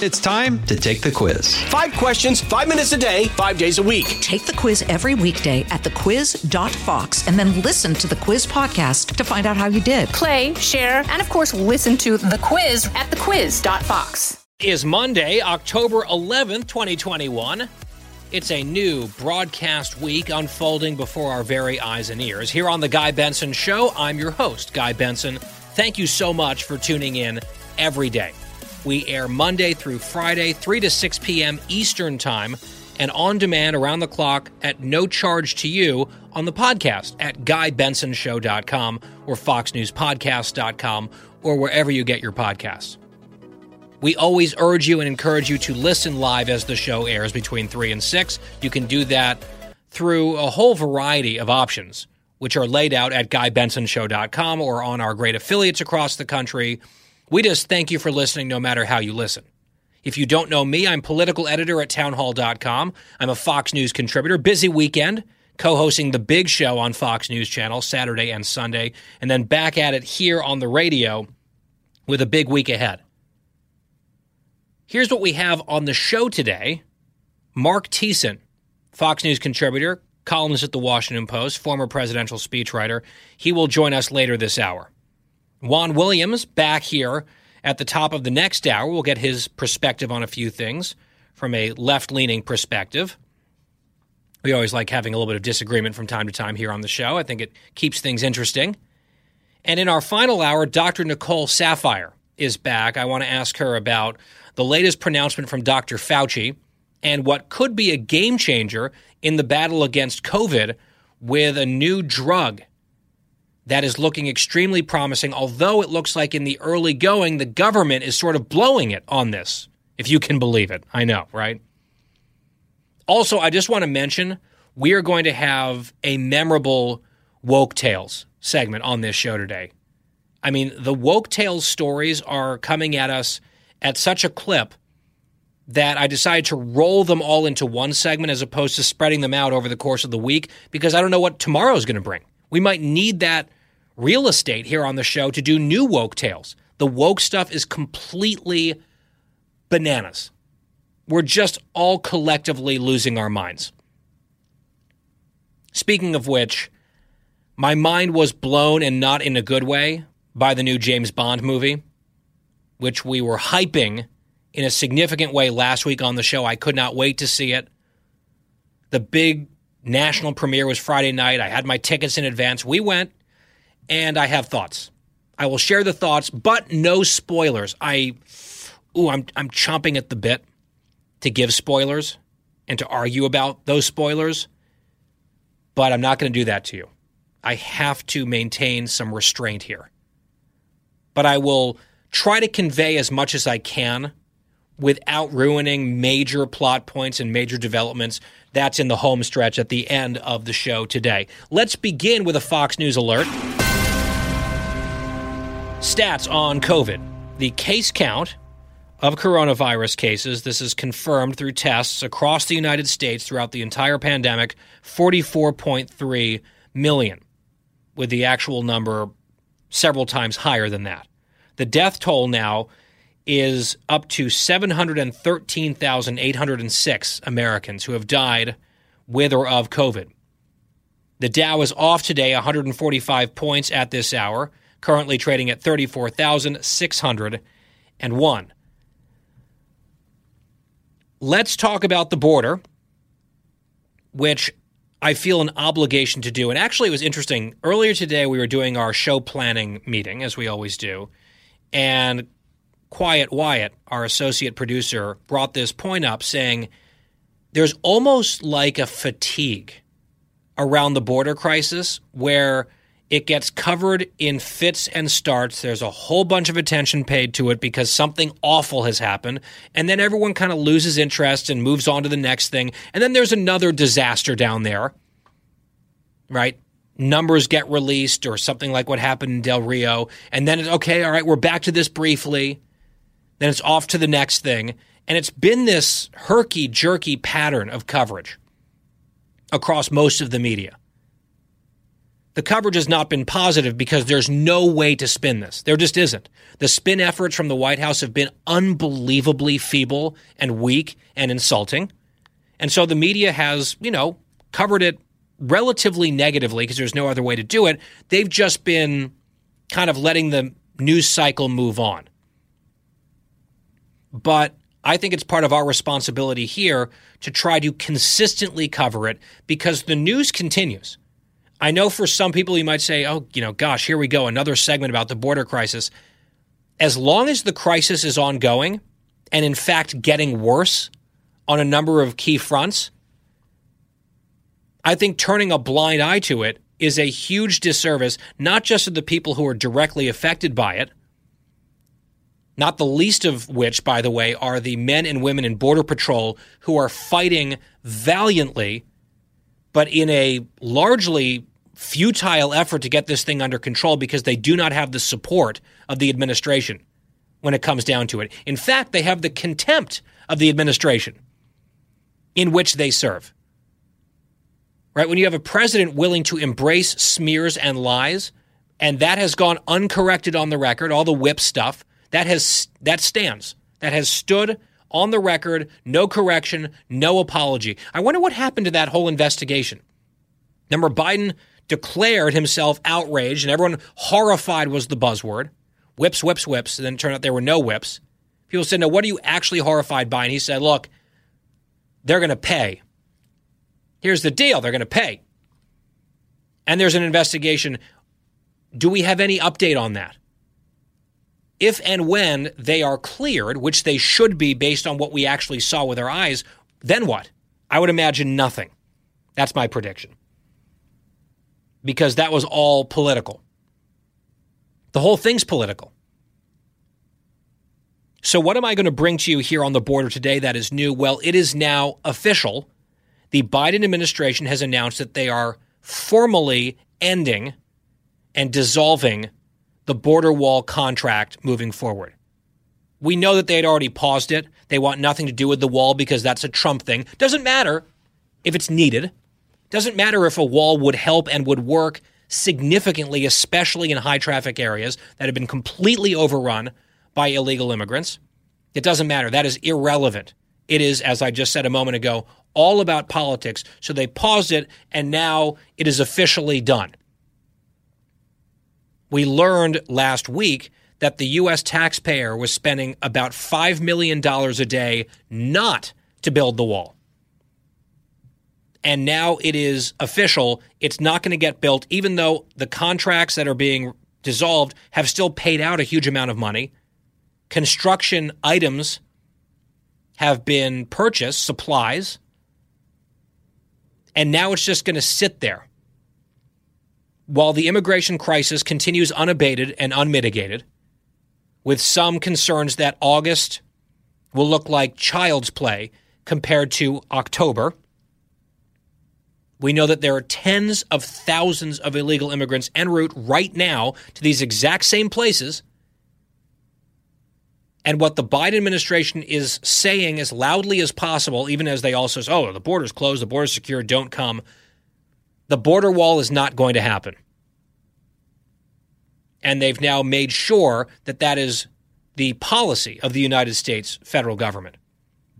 It's time to take the quiz. Five questions, five minutes a day, five days a week. Take the quiz every weekday at thequiz.fox and then listen to the quiz podcast to find out how you did. Play, share, and of course, listen to the quiz at thequiz.fox. Is Monday, October 11th, 2021. It's a new broadcast week unfolding before our very eyes and ears. Here on The Guy Benson Show, I'm your host, Guy Benson. Thank you so much for tuning in every day. We air Monday through Friday, 3 to 6 p.m. Eastern Time, and on demand around the clock at no charge to you on the podcast at GuyBensonShow.com or FoxNewsPodcast.com or wherever you get your podcasts. We always urge you and encourage you to listen live as the show airs between 3 and 6. You can do that through a whole variety of options, which are laid out at GuyBensonShow.com or on our great affiliates across the country we just thank you for listening no matter how you listen. If you don't know me, I'm political editor at townhall.com. I'm a Fox News contributor. Busy weekend, co hosting The Big Show on Fox News Channel Saturday and Sunday, and then back at it here on the radio with a big week ahead. Here's what we have on the show today Mark Thiessen, Fox News contributor, columnist at the Washington Post, former presidential speechwriter. He will join us later this hour. Juan Williams back here at the top of the next hour. We'll get his perspective on a few things from a left leaning perspective. We always like having a little bit of disagreement from time to time here on the show. I think it keeps things interesting. And in our final hour, Dr. Nicole Saphier is back. I want to ask her about the latest pronouncement from Dr. Fauci and what could be a game changer in the battle against COVID with a new drug that is looking extremely promising, although it looks like in the early going, the government is sort of blowing it on this, if you can believe it. I know, right? Also, I just want to mention we are going to have a memorable woke tales segment on this show today. I mean, the woke tales stories are coming at us at such a clip that I decided to roll them all into one segment as opposed to spreading them out over the course of the week because I don't know what tomorrow is going to bring. We might need that real estate here on the show to do new woke tales. The woke stuff is completely bananas. We're just all collectively losing our minds. Speaking of which, my mind was blown and not in a good way by the new James Bond movie, which we were hyping in a significant way last week on the show. I could not wait to see it. The big national premiere was Friday night. I had my tickets in advance. We went and I have thoughts. I will share the thoughts, but no spoilers. I, ooh, I'm I'm chomping at the bit to give spoilers and to argue about those spoilers, but I'm not going to do that to you. I have to maintain some restraint here. But I will try to convey as much as I can without ruining major plot points and major developments. That's in the home stretch at the end of the show today. Let's begin with a Fox News alert. Stats on COVID. The case count of coronavirus cases, this is confirmed through tests across the United States throughout the entire pandemic 44.3 million, with the actual number several times higher than that. The death toll now is up to 713,806 Americans who have died with or of COVID. The Dow is off today 145 points at this hour currently trading at 34,601. Let's talk about the border, which I feel an obligation to do. And actually, it was interesting. Earlier today, we were doing our show planning meeting, as we always do. And Quiet Wyatt, our associate producer, brought this point up saying there's almost like a fatigue around the border crisis where it gets covered in fits and starts. There's a whole bunch of attention paid to it because something awful has happened. And then everyone kind of loses interest and moves on to the next thing. And then there's another disaster down there, right? Numbers get released or something like what happened in Del Rio. And then it's okay, all right, we're back to this briefly. Then it's off to the next thing. And it's been this herky jerky pattern of coverage across most of the media. The coverage has not been positive because there's no way to spin this. There just isn't. The spin efforts from the White House have been unbelievably feeble and weak and insulting. And so the media has, you know, covered it relatively negatively because there's no other way to do it. They've just been kind of letting the news cycle move on. But I think it's part of our responsibility here to try to consistently cover it because the news continues. I know for some people you might say, oh, you know, gosh, here we go, another segment about the border crisis. As long as the crisis is ongoing and in fact getting worse on a number of key fronts, I think turning a blind eye to it is a huge disservice, not just to the people who are directly affected by it, not the least of which, by the way, are the men and women in Border Patrol who are fighting valiantly, but in a largely futile effort to get this thing under control because they do not have the support of the administration when it comes down to it. In fact, they have the contempt of the administration in which they serve. Right? When you have a president willing to embrace smears and lies, and that has gone uncorrected on the record, all the whip stuff, that has that stands. That has stood on the record, no correction, no apology. I wonder what happened to that whole investigation. Remember, Biden declared himself outraged, and everyone horrified was the buzzword. Whips, whips, whips. And then it turned out there were no whips. People said, No, what are you actually horrified by? And he said, Look, they're going to pay. Here's the deal they're going to pay. And there's an investigation. Do we have any update on that? if and when they are cleared, which they should be based on what we actually saw with our eyes, then what? I would imagine nothing. That's my prediction. Because that was all political. The whole thing's political. So, what am I going to bring to you here on the border today that is new? Well, it is now official. The Biden administration has announced that they are formally ending and dissolving the border wall contract moving forward. We know that they had already paused it. They want nothing to do with the wall because that's a Trump thing. Doesn't matter if it's needed. Doesn't matter if a wall would help and would work significantly, especially in high traffic areas that have been completely overrun by illegal immigrants. It doesn't matter. That is irrelevant. It is, as I just said a moment ago, all about politics. So they paused it, and now it is officially done. We learned last week that the U.S. taxpayer was spending about $5 million a day not to build the wall. And now it is official. It's not going to get built, even though the contracts that are being dissolved have still paid out a huge amount of money. Construction items have been purchased, supplies, and now it's just going to sit there while the immigration crisis continues unabated and unmitigated, with some concerns that August will look like child's play compared to October. We know that there are tens of thousands of illegal immigrants en route right now to these exact same places. And what the Biden administration is saying as loudly as possible, even as they also say, oh, the border's closed, the border's secure, don't come, the border wall is not going to happen. And they've now made sure that that is the policy of the United States federal government.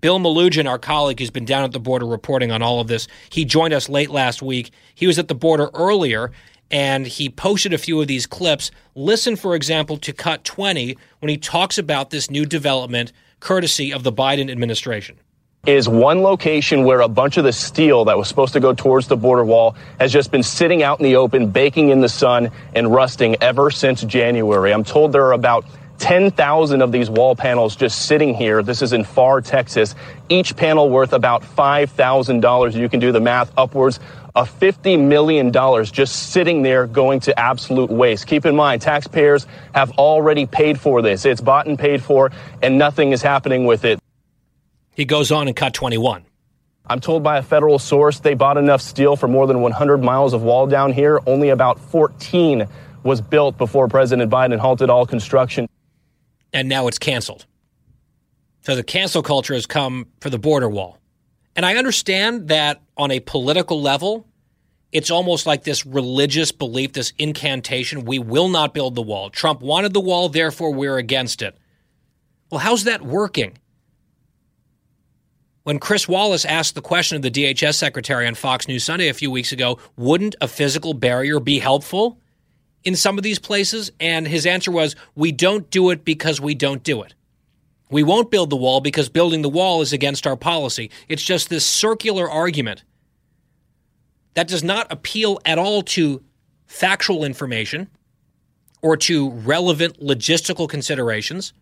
Bill Melugin, our colleague who's been down at the border reporting on all of this, he joined us late last week. He was at the border earlier and he posted a few of these clips. Listen, for example, to cut 20 when he talks about this new development courtesy of the Biden administration is one location where a bunch of the steel that was supposed to go towards the border wall has just been sitting out in the open, baking in the sun and rusting ever since January. I'm told there are about 10,000 of these wall panels just sitting here. This is in Pharr, Texas. Each panel worth about $5,000. You can do the math upwards of $50 million just sitting there going to absolute waste. Keep in mind, taxpayers have already paid for this. It's bought and paid for, and nothing is happening with it. He goes on and cut 21. I'm told by a federal source they bought enough steel for more than 100 miles of wall down here. Only about 14 was built before President Biden halted all construction. And now it's canceled. So the cancel culture has come for the border wall. And I understand that on a political level, it's almost like this religious belief, this incantation we will not build the wall. Trump wanted the wall, therefore we're against it. Well, how's that working? When Chris Wallace asked the question of the DHS secretary on Fox News Sunday a few weeks ago, wouldn't a physical barrier be helpful in some of these places? And his answer was, we don't do it because we don't do it. We won't build the wall because building the wall is against our policy. It's just this circular argument that does not appeal at all to factual information or to relevant logistical considerations,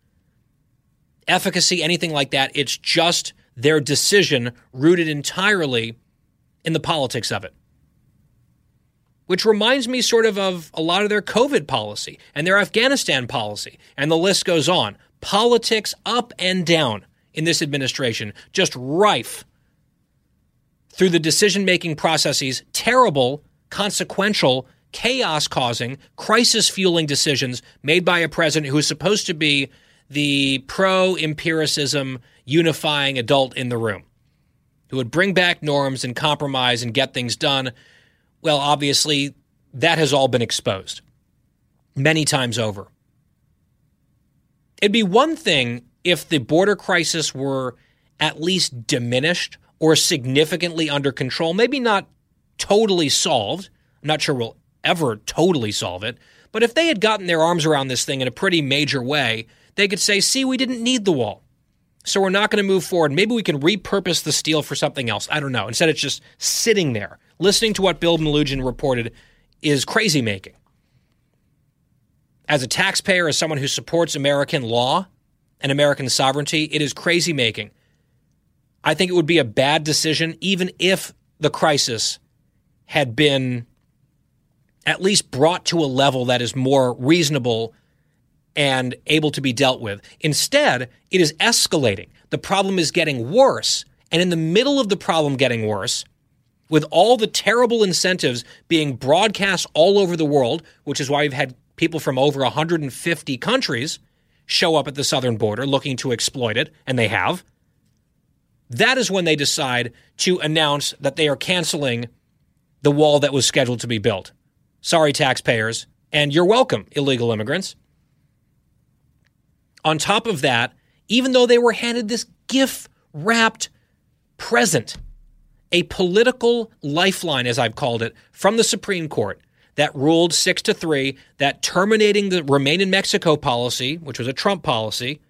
efficacy, anything like that. It's just their decision rooted entirely in the politics of it. Which reminds me sort of of a lot of their COVID policy and their Afghanistan policy, and the list goes on. Politics up and down in this administration, just rife through the decision making processes, terrible, consequential, chaos causing, crisis fueling decisions made by a president who is supposed to be the pro empiricism unifying adult in the room who would bring back norms and compromise and get things done. Well, obviously, that has all been exposed many times over. It'd be one thing if the border crisis were at least diminished or significantly under control, maybe not totally solved. I'm not sure we'll ever totally solve it. But if they had gotten their arms around this thing in a pretty major way, they could say, see, we didn't need the wall. So we're not going to move forward. Maybe we can repurpose the steel for something else. I don't know. Instead, it's just sitting there. Listening to what Bill Melugin reported is crazy making. As a taxpayer, as someone who supports American law and American sovereignty, it is crazy making. I think it would be a bad decision, even if the crisis had been at least brought to a level that is more reasonable and able to be dealt with. Instead, it is escalating. The problem is getting worse. And in the middle of the problem getting worse, with all the terrible incentives being broadcast all over the world, which is why we've had people from over 150 countries show up at the southern border looking to exploit it, and they have. That is when they decide to announce that they are canceling the wall that was scheduled to be built. Sorry, taxpayers, and you're welcome, illegal immigrants. On top of that, even though they were handed this gift wrapped present, a political lifeline, as I've called it, from the Supreme Court that ruled six to three that terminating the remain in Mexico policy, which was a Trump policy,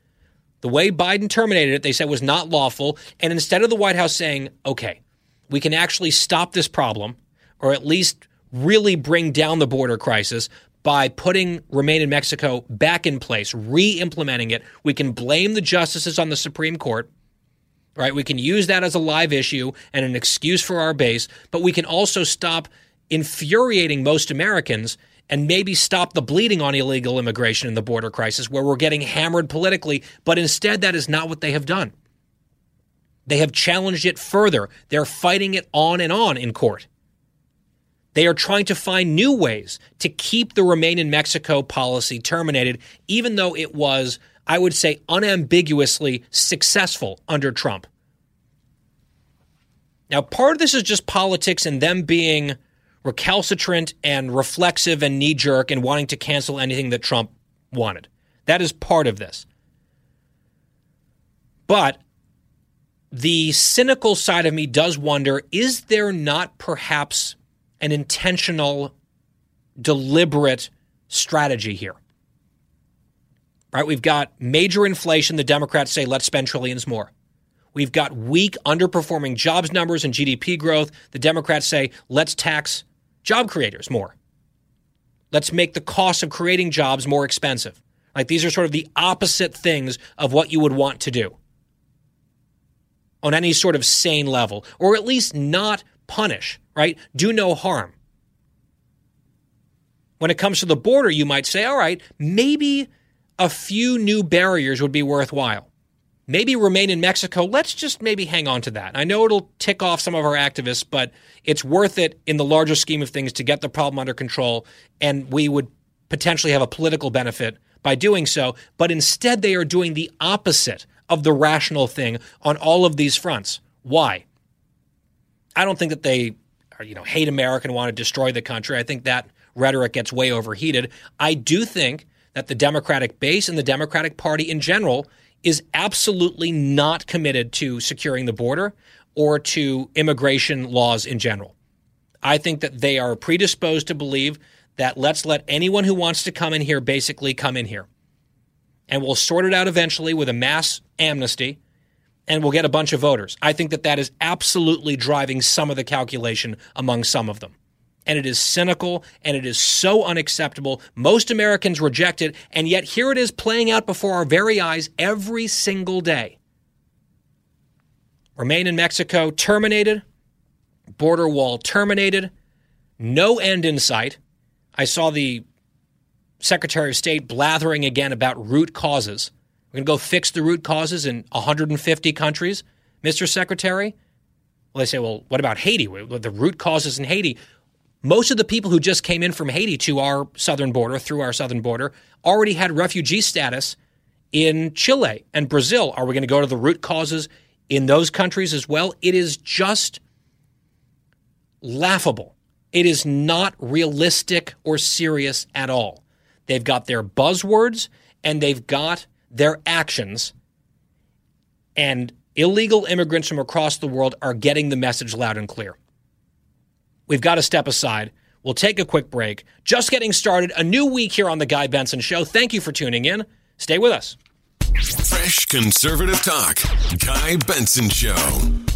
the way Biden terminated it, they said was not lawful. And instead of the White House saying, okay, we can actually stop this problem, or at least really bring down the border crisis by putting Remain in Mexico back in place, re implementing it. We can blame the justices on the Supreme Court, right? We can use that as a live issue and an excuse for our base, but we can also stop infuriating most Americans and maybe stop the bleeding on illegal immigration and the border crisis where we're getting hammered politically. But instead, that is not what they have done. They have challenged it further. They're fighting it on and on in court. They are trying to find new ways to keep the Remain in Mexico policy terminated, even though it was, I would say, unambiguously successful under Trump. Now, part of this is just politics and them being recalcitrant and reflexive and knee jerk and wanting to cancel anything that Trump wanted. That is part of this. But the cynical side of me does wonder is there not perhaps an intentional, deliberate strategy here. Right? We've got major inflation. The Democrats say, let's spend trillions more. We've got weak, underperforming jobs numbers and GDP growth. The Democrats say, let's tax job creators more. Let's make the cost of creating jobs more expensive. Like these are sort of the opposite things of what you would want to do on any sort of sane level, or at least not punish right? Do no harm. When it comes to the border, you might say, all right, maybe a few new barriers would be worthwhile. Maybe remain in Mexico. Let's just maybe hang on to that. I know it'll tick off some of our activists, but it's worth it in the larger scheme of things to get the problem under control. And we would potentially have a political benefit by doing so. But instead, they are doing the opposite of the rational thing on all of these fronts. Why? I don't think that they uh, you know, hate America and want to destroy the country. I think that rhetoric gets way overheated. I do think that the Democratic base and the Democratic Party in general is absolutely not committed to securing the border or to immigration laws in general. I think that they are predisposed to believe that let's let anyone who wants to come in here basically come in here. And we'll sort it out eventually with a mass amnesty and we'll get a bunch of voters. I think that that is absolutely driving some of the calculation among some of them. And it is cynical and it is so unacceptable. Most Americans reject it, and yet here it is playing out before our very eyes every single day. Remain in Mexico terminated, border wall terminated, no end in sight. I saw the Secretary of State blathering again about root causes. We're going to go fix the root causes in 150 countries, Mr. Secretary. Well, they say, well, what about Haiti? The root causes in Haiti. Most of the people who just came in from Haiti to our southern border, through our southern border, already had refugee status in Chile and Brazil. Are we going to go to the root causes in those countries as well? It is just laughable. It is not realistic or serious at all. They've got their buzzwords and they've got their actions. And illegal immigrants from across the world are getting the message loud and clear. We've got to step aside. We'll take a quick break. Just getting started. A new week here on The Guy Benson Show. Thank you for tuning in. Stay with us. Fresh conservative talk. Guy Benson Show.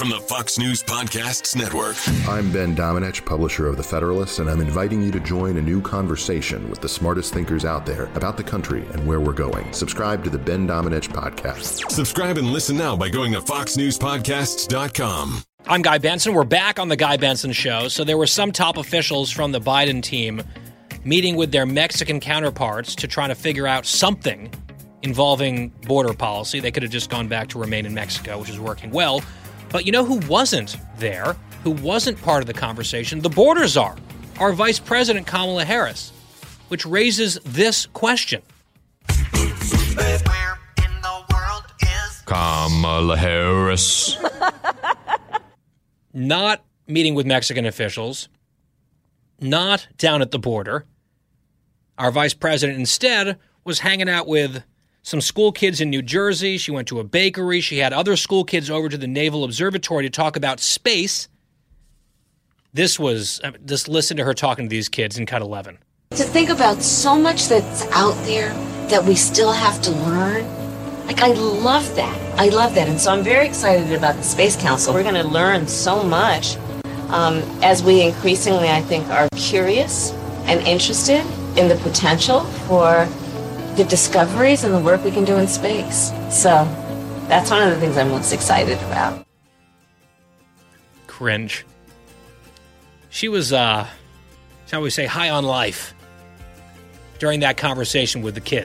from the Fox News Podcasts Network. I'm Ben Domenech, publisher of The Federalist, and I'm inviting you to join a new conversation with the smartest thinkers out there about the country and where we're going. Subscribe to the Ben Domenech Podcast. Subscribe and listen now by going to foxnewspodcasts.com. I'm Guy Benson. We're back on the Guy Benson Show. So there were some top officials from the Biden team meeting with their Mexican counterparts to try to figure out something involving border policy. They could have just gone back to remain in Mexico, which is working well. But you know who wasn't there, who wasn't part of the conversation? The border czar, our Vice President Kamala Harris, which raises this question. Kamala Harris. not meeting with Mexican officials, not down at the border. Our vice president instead was hanging out with some school kids in New Jersey. She went to a bakery. She had other school kids over to the Naval Observatory to talk about space. This was just listen to her talking to these kids in cut 11. To think about so much that's out there that we still have to learn. Like, I love that. I love that. And so I'm very excited about the Space Council. We're going to learn so much um, as we increasingly, I think, are curious and interested in the potential for the discoveries and the work we can do in space. So that's one of the things I'm most excited about. Cringe. She was, uh, shall we say, high on life during that conversation with the kid.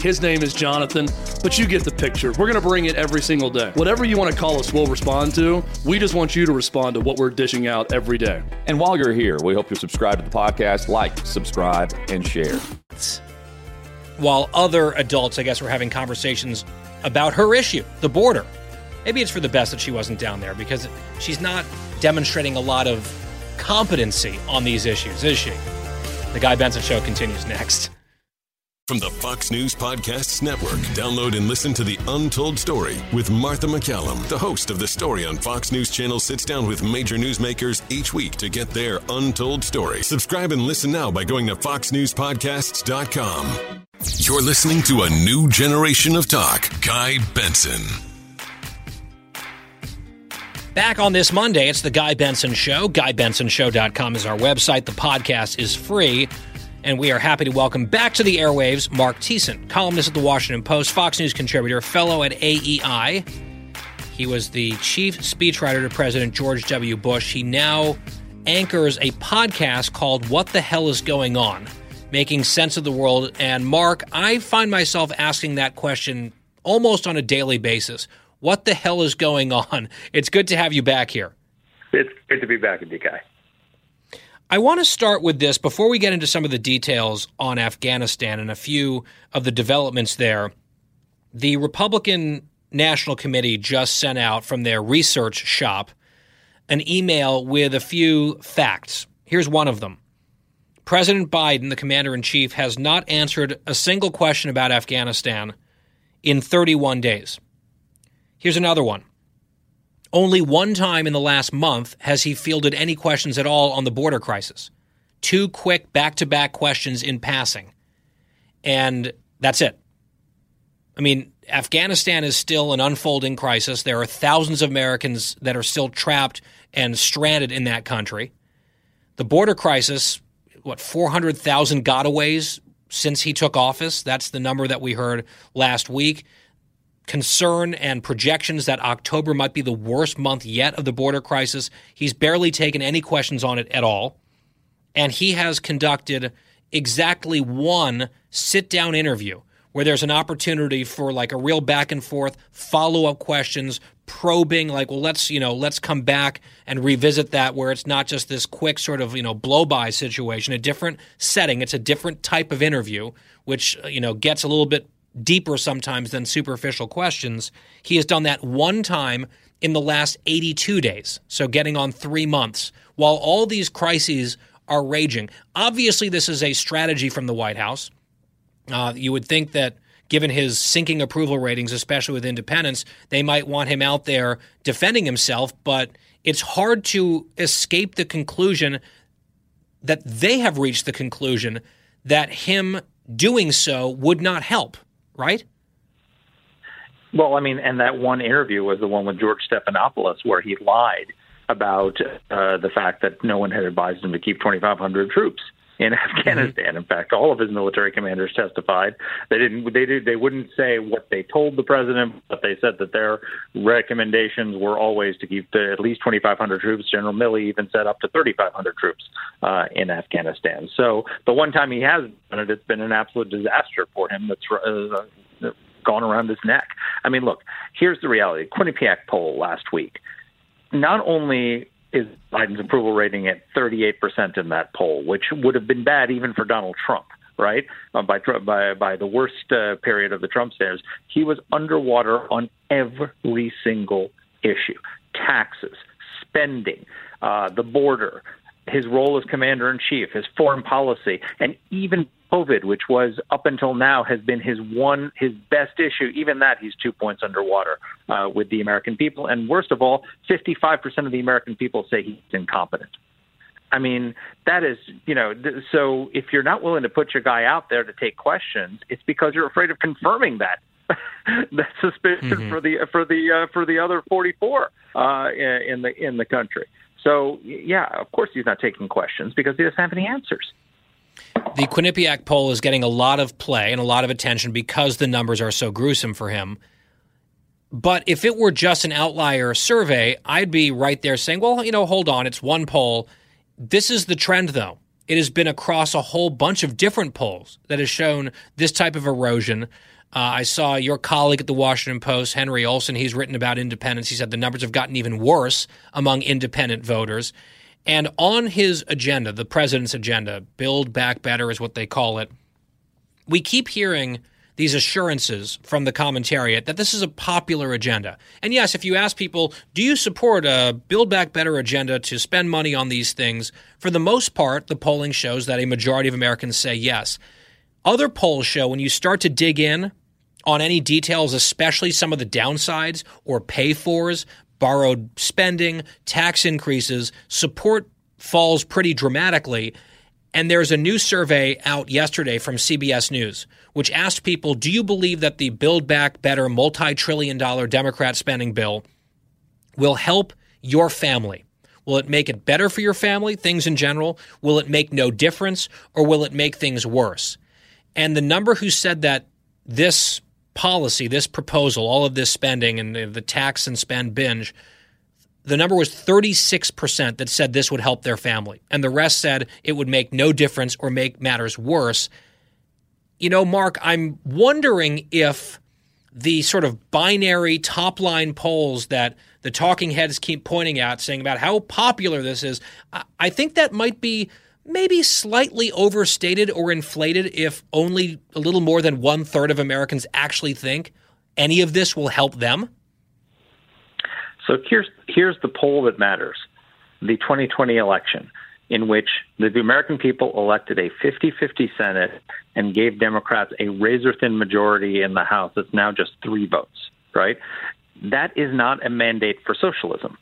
His name is Jonathan, but you get the picture. We're going to bring it every single day. Whatever you want to call us, we'll respond to. We just want you to respond to what we're dishing out every day. And while you're here, we hope you subscribe to the podcast, like, subscribe, and share. While other adults, I guess, were having conversations about her issue, the border. Maybe it's for the best that she wasn't down there because she's not demonstrating a lot of competency on these issues, is she? The Guy Benson Show continues next. From the Fox News Podcasts Network, download and listen to The Untold Story with Martha MacCallum. The host of The Story on Fox News Channel sits down with major newsmakers each week to get their untold story. Subscribe and listen now by going to foxnewspodcasts.com. You're listening to a new generation of talk. Guy Benson. Back on this Monday, it's the Guy Benson Show. GuyBensonShow.com is our website. The podcast is free and we are happy to welcome back to the airwaves Mark Thiessen, columnist at the Washington Post, Fox News contributor, fellow at AEI. He was the chief speechwriter to President George W. Bush. He now anchors a podcast called What the Hell is Going On? Making Sense of the World. And Mark, I find myself asking that question almost on a daily basis. What the hell is going on? It's good to have you back here. It's good to be back you, Guy. I want to start with this before we get into some of the details on Afghanistan and a few of the developments there. The Republican National Committee just sent out from their research shop an email with a few facts. Here's one of them President Biden, the commander in chief, has not answered a single question about Afghanistan in 31 days. Here's another one. Only one time in the last month has he fielded any questions at all on the border crisis. Two quick back to back questions in passing. And that's it. I mean, Afghanistan is still an unfolding crisis. There are thousands of Americans that are still trapped and stranded in that country. The border crisis, what, 400,000 gotaways since he took office? That's the number that we heard last week. Concern and projections that October might be the worst month yet of the border crisis. He's barely taken any questions on it at all. And he has conducted exactly one sit down interview where there's an opportunity for like a real back and forth, follow up questions, probing, like, well, let's, you know, let's come back and revisit that where it's not just this quick sort of, you know, blow by situation, a different setting. It's a different type of interview, which, uh, you know, gets a little bit deeper sometimes than superficial questions. He has done that one time in the last 82 days, so getting on three months, while all these crises are raging. Obviously, this is a strategy from the White House. Uh, you would think that given his sinking approval ratings, especially with independents, they might want him out there defending himself, but it's hard to escape the conclusion that they have reached the conclusion that him doing so would not help, right? Well, I mean, and that one interview was the one with George Stephanopoulos where he lied about uh, the fact that no one had advised him to keep 2,500 troops in Afghanistan. Mm-hmm. In fact, all of his military commanders testified. They didn't. They did. They wouldn't say what they told the president, but they said that their recommendations were always to keep the, at least 2,500 troops. General Milley even said up to 3,500 troops uh, in Afghanistan. So the one time he has done it, it's been an absolute disaster for him. That's uh, gone around his neck. I mean, look. Here's the reality. Quinnipiac poll last week. Not only is Biden's approval rating at 38% in that poll, which would have been bad even for Donald Trump, right? Uh, by, by, by the worst uh, period of the Trump stairs, he was underwater on every single issue taxes, spending, uh, the border, his role as commander in chief, his foreign policy, and even COVID, which was up until now has been his one his best issue. Even that he's two points underwater uh, with the American people, and worst of all, 55 percent of the American people say he's incompetent. I mean, that is, you know, th- so if you're not willing to put your guy out there to take questions, it's because you're afraid of confirming that that suspicion mm-hmm. for the for the uh, for the other 44 uh, in the in the country. So yeah, of course he's not taking questions because he doesn't have any answers. The Quinnipiac poll is getting a lot of play and a lot of attention because the numbers are so gruesome for him. But if it were just an outlier survey, I'd be right there saying, well, you know, hold on, it's one poll. This is the trend, though. It has been across a whole bunch of different polls that has shown this type of erosion. Uh, I saw your colleague at the Washington Post, Henry Olsen, he's written about independence. He said the numbers have gotten even worse among independent voters. And on his agenda, the president's agenda, Build Back Better is what they call it, we keep hearing these assurances from the commentariat that this is a popular agenda. And yes, if you ask people, do you support a Build Back Better agenda to spend money on these things? For the most part, the polling shows that a majority of Americans say yes. Other polls show when you start to dig in on any details, especially some of the downsides or pay fors, borrowed spending, tax increases, support falls pretty dramatically. And there's a new survey out yesterday from CBS News, which asked people Do you believe that the Build Back Better multi trillion dollar Democrat spending bill will help your family? Will it make it better for your family, things in general? Will it make no difference, or will it make things worse? And the number who said that this policy, this proposal, all of this spending and the, the tax and spend binge, the number was 36% that said this would help their family. And the rest said it would make no difference or make matters worse. You know, Mark, I'm wondering if the sort of binary top line polls that the talking heads keep pointing at, saying about how popular this is, I think that might be maybe slightly overstated or inflated if only a little more than one third of Americans actually think any of this will help them? So here's here's the poll that matters: the 2020 election, in which the, American people elected a 50-50 Senate and gave Democrats a razor-thin majority in the House. That's now just three votes. Right? That is not a mandate for socialism.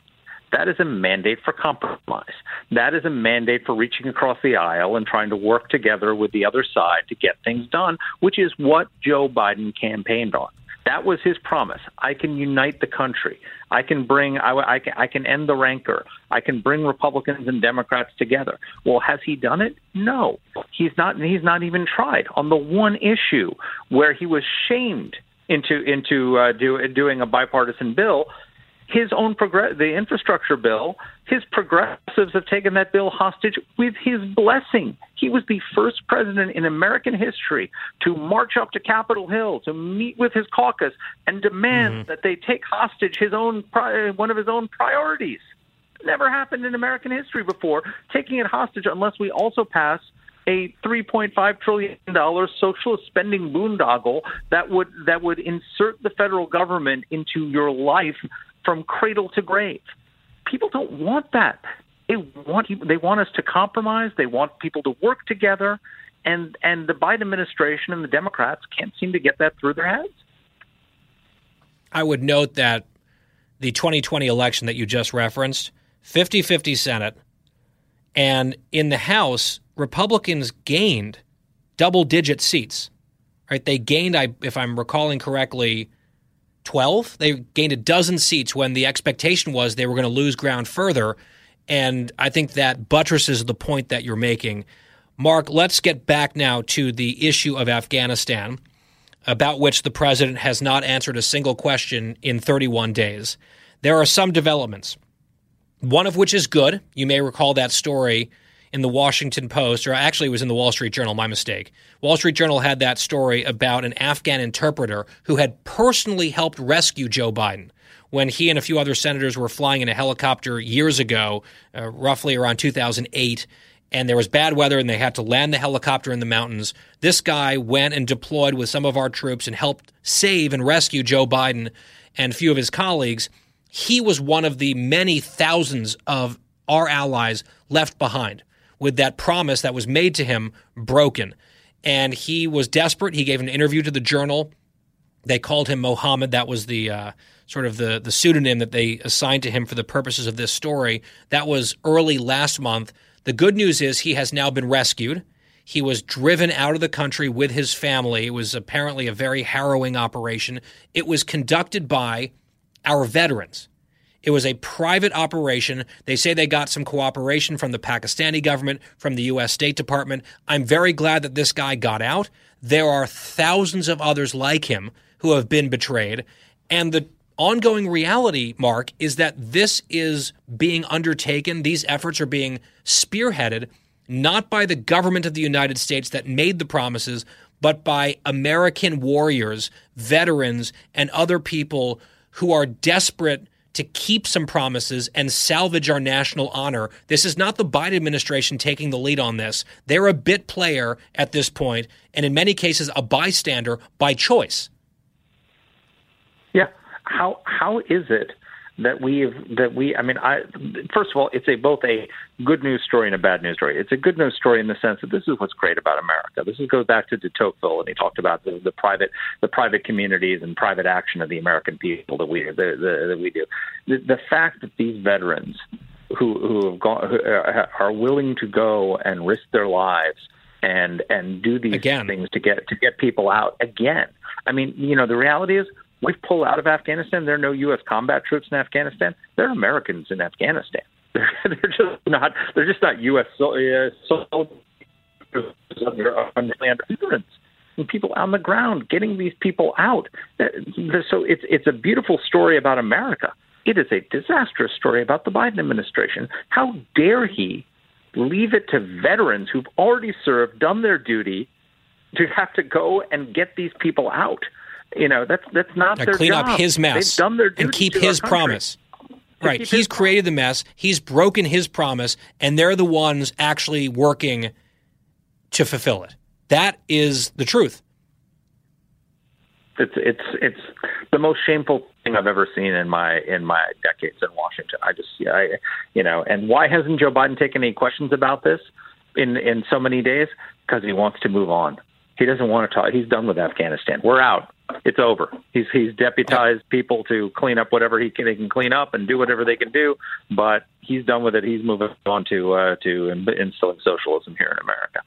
That is a mandate for compromise. That is a mandate for reaching across the aisle and trying to work together with the other side to get things done, which is what Joe Biden campaigned on. That was his promise. I can unite the country. I can bring. I, I, can, I can end the rancor. I can bring Republicans and Democrats together. Well, has he done it? No, he's not. He's not even tried on the one issue where he was shamed into into uh, do, doing a bipartisan bill his own progress, the infrastructure bill, his progressives have taken that bill hostage with his blessing. He was the first president in American history to march up to Capitol Hill to meet with his caucus and demand mm-hmm. that they take hostage his own one of his own priorities. Never happened in American history before. Taking it hostage unless we also pass a 3.5 trillion dollar socialist spending boondoggle that would that would insert the federal government into your life from cradle to grave. People don't want that. They want they want us to compromise. They want people to work together, and and the Biden administration and the Democrats can't seem to get that through their heads. I would note that the 2020 election that you just referenced, 50-50 Senate, and in the House, Republicans gained double-digit seats. Right? They gained, if I'm recalling correctly, 12. They gained a dozen seats when the expectation was they were going to lose ground further. And I think that buttresses the point that you're making. Mark, let's get back now to the issue of Afghanistan, about which the president has not answered a single question in 31 days. There are some developments, one of which is good. You may recall that story in the Washington Post, or actually it was in the Wall Street Journal, my mistake. Wall Street Journal had that story about an Afghan interpreter who had personally helped rescue Joe Biden when he and a few other senators were flying in a helicopter years ago, uh, roughly around 2008. And there was bad weather, and they had to land the helicopter in the mountains. This guy went and deployed with some of our troops and helped save and rescue Joe Biden and a few of his colleagues. He was one of the many thousands of our allies left behind with that promise that was made to him broken. And he was desperate. He gave an interview to the Journal. They called him Mohammed. That was the uh, sort of the the pseudonym that they assigned to him for the purposes of this story. That was early last month. The good news is he has now been rescued. He was driven out of the country with his family. It was apparently a very harrowing operation. It was conducted by our veterans. It was a private operation. They say they got some cooperation from the Pakistani government, from the U.S. State Department. I'm very glad that this guy got out. There are thousands of others like him who have been betrayed. And the ongoing reality, Mark, is that this is being undertaken, these efforts are being spearheaded not by the government of the United States that made the promises, but by American warriors, veterans, and other people who are desperate to keep some promises and salvage our national honor. This is not the Biden administration taking the lead on this. They're a bit player at this point, and in many cases, a bystander by choice. Yeah. How how is it that we've that we I mean I first of all it's a both a good news story and a bad news story. It's a good news story in the sense that this is what's great about America. This is, goes back to de Tocqueville and he talked about the, the private the private communities and private action of the American people that we the, the, that we do. The, the fact that these veterans who who have gone who uh, are willing to go and risk their lives and and do these again. things to get to get people out again. I mean, you know, the reality is We've pulled out of Afghanistan. There are no U.S. combat troops in Afghanistan. There are Americans in Afghanistan. They're, they're just not. They're just not U.S. Uh, soldiers under and people on the ground getting these people out. So it's it's a beautiful story about America. It is a disastrous story about the Biden administration. How dare he leave it to veterans who've already served, done their duty, to have to go and get these people out? You know, that's that's not now their clean job. up his mess They've done their duty and keep his promise. Right. He's created the mess. He's broken his promise, and they're the ones actually working to fulfill it. That is the truth. It's it's it's the most shameful thing I've ever seen in my in my decades in Washington. I just I you know, and why hasn't Joe Biden taken any questions about this in in so many days? Because he wants to move on. He doesn't want to talk. He's done with Afghanistan. We're out. It's over. He's he's deputized people to clean up whatever he can they can clean up and do whatever they can do. But he's done with it. He's moving on to uh, to instilling socialism here in America.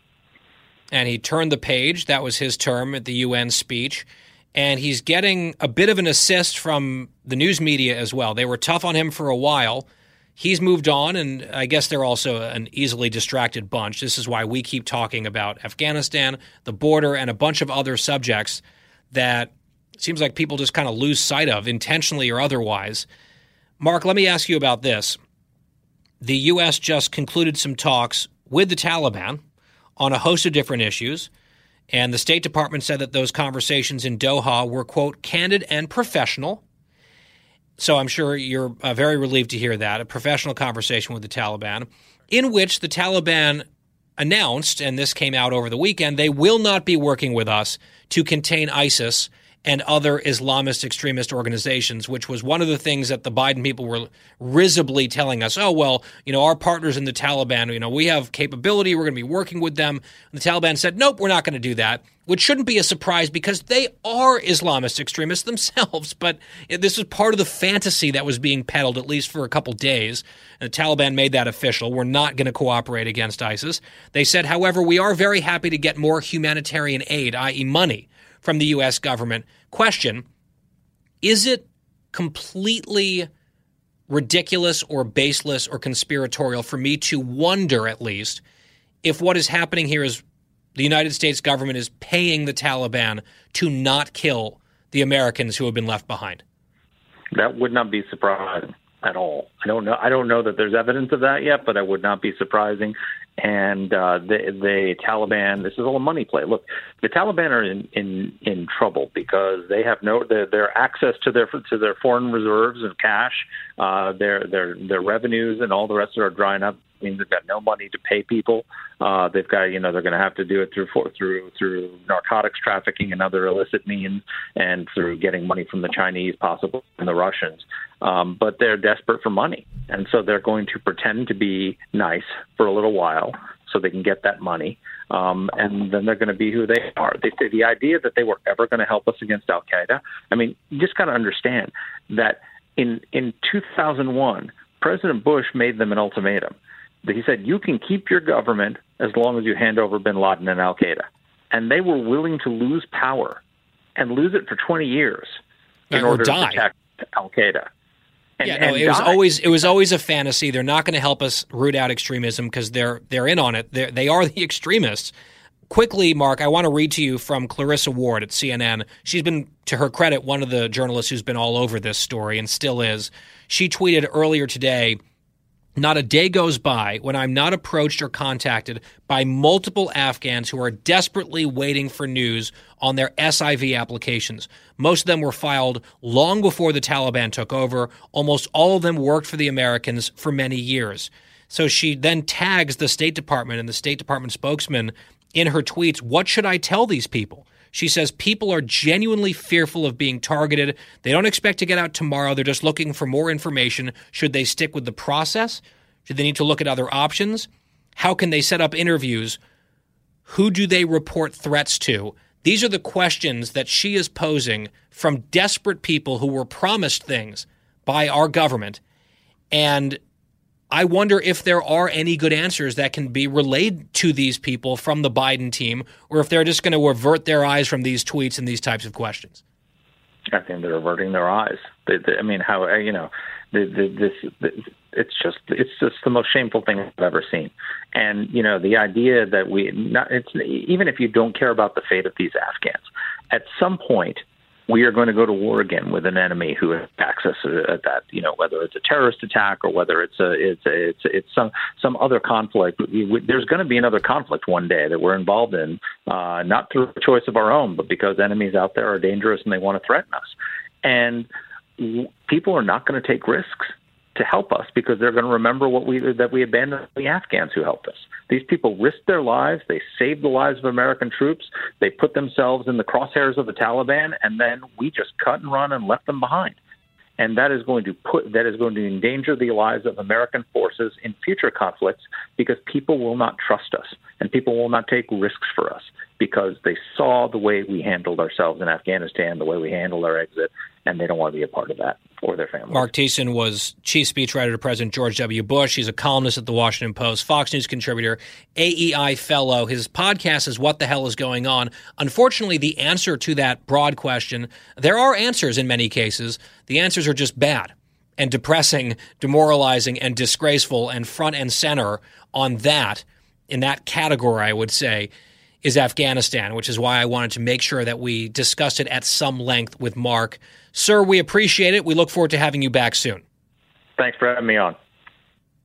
And he turned the page. That was his term at the UN speech. And he's getting a bit of an assist from the news media as well. They were tough on him for a while. He's moved on, and I guess they're also an easily distracted bunch. This is why we keep talking about Afghanistan, the border, and a bunch of other subjects that seems like people just kind of lose sight of, intentionally or otherwise. Mark, let me ask you about this. The U.S. just concluded some talks with the Taliban on a host of different issues. And the State Department said that those conversations in Doha were, quote, candid and professional. So I'm sure you're uh, very relieved to hear that a professional conversation with the Taliban, in which the Taliban announced, and this came out over the weekend, they will not be working with us to contain ISIS and other Islamist extremist organizations, which was one of the things that the Biden people were risibly telling us. Oh, well, you know, our partners in the Taliban, you know, we have capability, we're going to be working with them. And the Taliban said, nope, we're not going to do that, which shouldn't be a surprise because they are Islamist extremists themselves. But this was part of the fantasy that was being peddled, at least for a couple days. And the Taliban made that official. We're not going to cooperate against ISIS. They said, however, we are very happy to get more humanitarian aid, i.e., money from the U.S. government. Question Is it completely ridiculous or baseless or conspiratorial for me to wonder, at least, if what is happening here is the United States government is paying the Taliban to not kill the Americans who have been left behind? That would not be surprising at all. I don't know. I don't know that there's evidence of that yet, but it would not be surprising. And uh, the the Taliban, this is all a money play. Look, the Taliban are in in, in trouble because they have no their, their access to their to their foreign reserves of cash, uh, their their their revenues and all the rest are drying up. I mean, they've got no money to pay people. Uh, they've got, you know, they're going to have to do it through through through narcotics trafficking and other illicit means, and through getting money from the Chinese, possibly and the Russians. Um, but they're desperate for money, and so they're going to pretend to be nice for a little while so they can get that money, um, and then they're going to be who they are. They say the idea that they were ever going to help us against Al Qaeda. I mean, you just got to understand that in in 2001, President Bush made them an ultimatum. He said, "You can keep your government as long as you hand over Bin Laden and Al Qaeda," and they were willing to lose power and lose it for 20 years in or order die. to protect Al Qaeda. And, yeah, no, it was die. always it was always a fantasy. They're not going to help us root out extremism because they're they're in on it. They're, they are the extremists. Quickly, Mark, I want to read to you from Clarissa Ward at CNN. She's been, to her credit, one of the journalists who's been all over this story and still is. She tweeted earlier today. Not a day goes by when I'm not approached or contacted by multiple Afghans who are desperately waiting for news on their SIV applications. Most of them were filed long before the Taliban took over. Almost all of them worked for the Americans for many years. So she then tags the State Department and the State Department spokesman in her tweets. What should I tell these people? She says people are genuinely fearful of being targeted. They don't expect to get out tomorrow. They're just looking for more information. Should they stick with the process? Should they need to look at other options? How can they set up interviews? Who do they report threats to? These are the questions that she is posing from desperate people who were promised things by our government. And I wonder if there are any good answers that can be relayed to these people from the Biden team, or if they're just going to avert their eyes from these tweets and these types of questions. I think they're averting their eyes. They, they, I mean, how you know this it's just it's just the most shameful thing I've ever seen. And you know, the idea that we not it's even if you don't care about the fate of these Afghans, at some point we are going to go to war again with an enemy who attacks us at that you know whether it's a terrorist attack or whether it's a it's a, it's it's some some other conflict. There's going to be another conflict one day that we're involved in uh not through a choice of our own but because enemies out there are dangerous and they want to threaten us. And people are not going to take risks to help us because they're going to remember what we that we abandoned the Afghans who helped us. These people risked their lives, they saved the lives of American troops, they put themselves in the crosshairs of the Taliban, and then we just cut and run and left them behind. And that is going to put that is going to endanger the lives of American forces in future conflicts because people will not trust us and people will not take risks for us because they saw the way we handled ourselves in Afghanistan, the way we handled our exit, and they don't want to be a part of that or their family. Mark Thiessen was chief speechwriter to President George W. Bush. He's a columnist at the Washington Post, Fox News contributor, AEI fellow. His podcast is What the Hell is Going On? Unfortunately, the answer to that broad question, there are answers in many cases. The answers are just bad and depressing, demoralizing, and disgraceful, and front and center on that, in that category, I would say, is Afghanistan, which is why I wanted to make sure that we discussed it at some length with Mark. Sir, we appreciate it. We look forward to having you back soon. Thanks for having me on.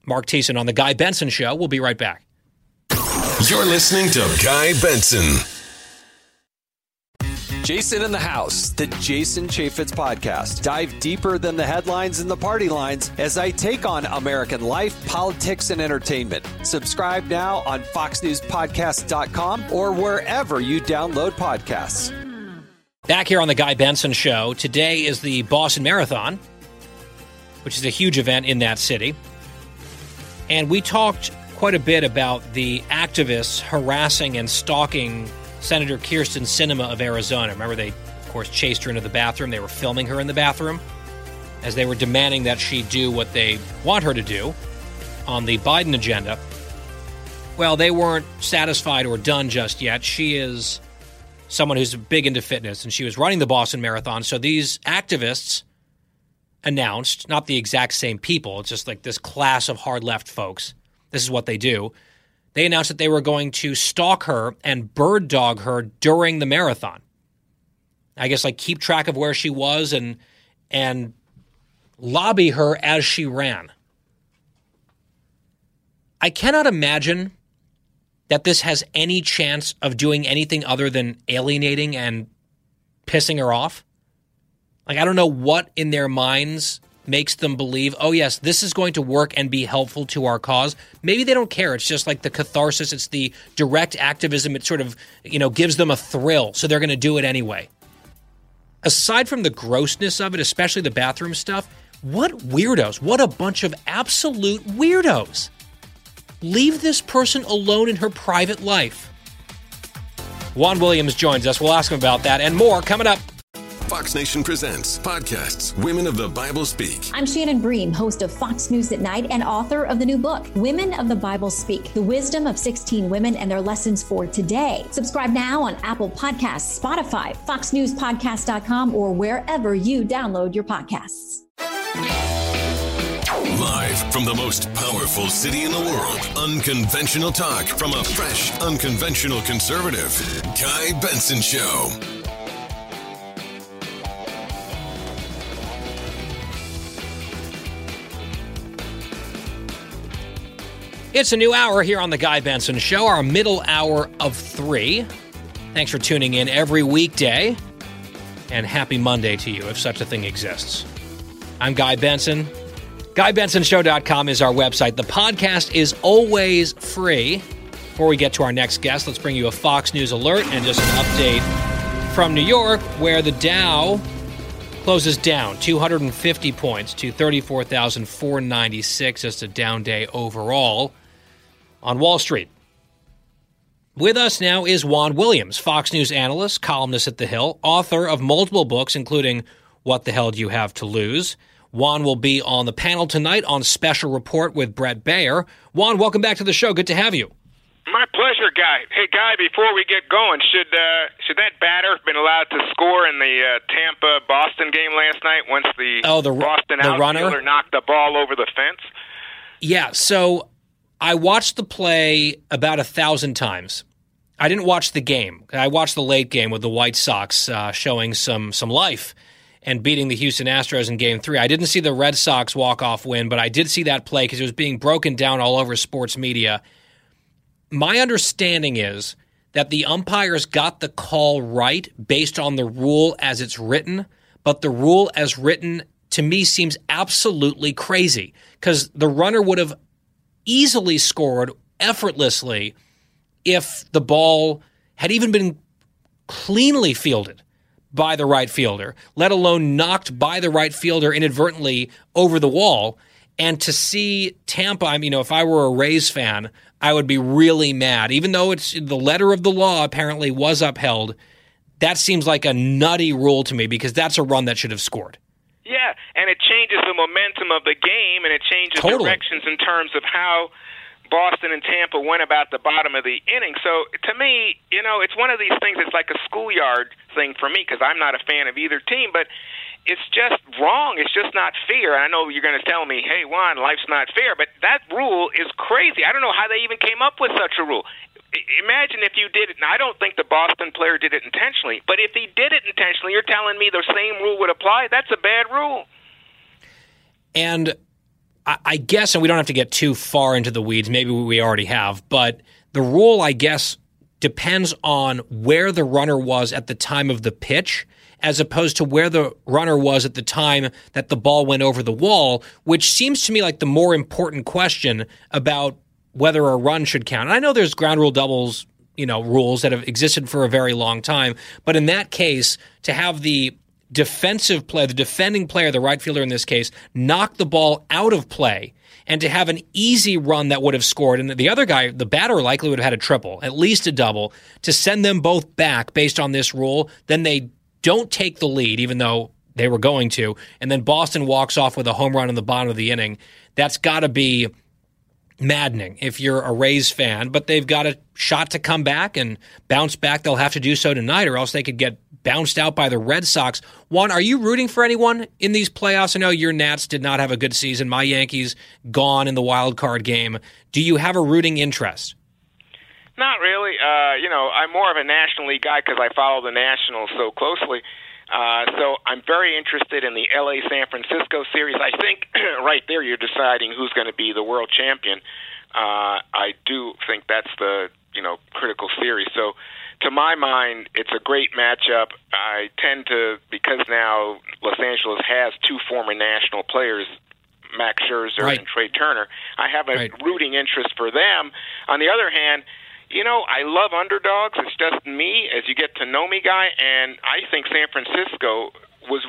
Mark Thiessen on The Guy Benson Show. We'll be right back. You're listening to Guy Benson. Jason in the House, the Jason Chaffetz podcast. Dive deeper than the headlines and the party lines as I take on American life, politics, and entertainment. Subscribe now on FoxNewsPodcast.com or wherever you download podcasts. Back here on the Guy Benson Show, today is the Boston Marathon, which is a huge event in that city. And we talked quite a bit about the activists harassing and stalking Senator Kyrsten Sinema of Arizona. Remember, they, of course, chased her into the bathroom. They were filming her in the bathroom as they were demanding that she do what they want her to do on the Biden agenda. Well, they weren't satisfied or done just yet. She is someone who's big into fitness, and she was running the Boston Marathon. So these activists announced, not the exact same people, it's just like this class of hard left folks. This is what they do. They announced that they were going to stalk her and bird dog her during the marathon. I guess like keep track of where she was and and lobby her as she ran. I cannot imagine that this has any chance of doing anything other than alienating and pissing her off? Like, I don't know what in their minds makes them believe, oh, yes, this is going to work and be helpful to our cause. Maybe they don't care. It's just like the catharsis, it's the direct activism. It sort of, you know, gives them a thrill. So they're going to do it anyway. Aside from the grossness of it, especially the bathroom stuff, what weirdos, what a bunch of absolute weirdos. Leave this person alone in her private life. Juan Williams joins us. We'll ask him about that and more coming up. Fox Nation presents podcasts Women of the Bible Speak. I'm Shannon Bream, host of Fox News at Night and author of the new book, Women of the Bible Speak The Wisdom of 16 Women and Their Lessons for Today. Subscribe now on Apple Podcasts, Spotify, FoxNewsPodcast.com, or wherever you download your podcasts. Live from the most powerful city in the world, unconventional talk from a fresh, unconventional conservative. Guy Benson Show. It's a new hour here on The Guy Benson Show, our middle hour of three. Thanks for tuning in every weekday, and happy Monday to you, if such a thing exists. I'm Guy Benson. GuyBensonShow.com is our website. The podcast is always free. Before we get to our next guest, let's bring you a Fox News alert and just an update from New York, where the Dow closes down 250 points to 34,496. Just a down day overall on Wall Street. With us now is Juan Williams, Fox News analyst, columnist at The Hill, author of multiple books, including What the Hell Do You Have to Lose? Juan will be on the panel tonight on Special Report with Bret Baier. Juan, welcome back to the show. Good to have you. My pleasure. Guy. Hey, Guy, before we get going, should uh, should that batter have been allowed to score in the uh, Tampa Boston game last night once the, oh, the Boston the outfielder runner? knocked the ball over the fence? Yeah, so I watched the play about a thousand times. I didn't watch the game. I watched the late game with the White Sox uh, showing some some life and beating the Houston Astros in Game Three. I didn't see the Red Sox walk off win, but I did see that play because it was being broken down all over sports media. My understanding is that the umpires got the call right based on the rule as it's written, but the rule as written to me seems absolutely crazy because the runner would have easily scored effortlessly if the ball had even been cleanly fielded by the right fielder, let alone knocked by the right fielder inadvertently over the wall. And to see Tampa, I mean, you know, if I were a Rays fan, I would be really mad. Even though it's the letter of the law apparently was upheld, that seems like a nutty rule to me because that's a run that should have scored. Yeah, and it changes the momentum of the game, and it changes Totally. directions in terms of how Boston and Tampa went about the bottom of the inning. So to me, you know, it's one of these things. It's like a schoolyard thing for me because I'm not a fan of either team, but it's just wrong. It's just not fair. And I know you're going to tell me, "Hey, Juan, life's not fair," but that rule is crazy. I don't know how they even came up with such a rule. Imagine if you did it. Now, I don't think the Boston player did it intentionally, but if he did it intentionally, you're telling me the same rule would apply? That's a bad rule. And I, guess, and we don't have to get too far into the weeds, maybe we already have, but the rule, I guess, depends on where the runner was at the time of the pitch as opposed to where the runner was at the time that the ball went over the wall, which seems to me like the more important question about whether a run should count. And I know there's ground rule doubles, you know, rules that have existed for a very long time, but in that case, to have the defensive player, the defending player, the right fielder in this case, knock the ball out of play and to have an easy run that would have scored. And the other guy, the batter, likely would have had a triple, at least a double, to send them both back based on this rule. Then they don't take the lead, even though they were going to. And then Boston walks off with a home run in the bottom of the inning. That's got to be maddening if you're a Rays fan, but they've got a shot to come back and bounce back. They'll have to do so tonight, or else they could get bounced out by the Red Sox. Juan, are you rooting for anyone in these playoffs? I know your Nats did not have a good season. My Yankees gone in the wild card game. Do you have a rooting interest? Not really. Uh, you know, I'm more of a National League guy because I follow the Nationals so closely. Uh, so I'm very interested in the LA San Francisco series. I think right there you're deciding who's going to be the world champion. Uh, I do think that's the you know critical series. So to my mind, it's a great matchup. I tend to because now Los Angeles has two former national players. Max Scherzer Right. and Trea Turner. I have a Right. rooting interest for them. On the other hand, you know, I love underdogs. It's just me as you get to know me, guy, and I think San Francisco was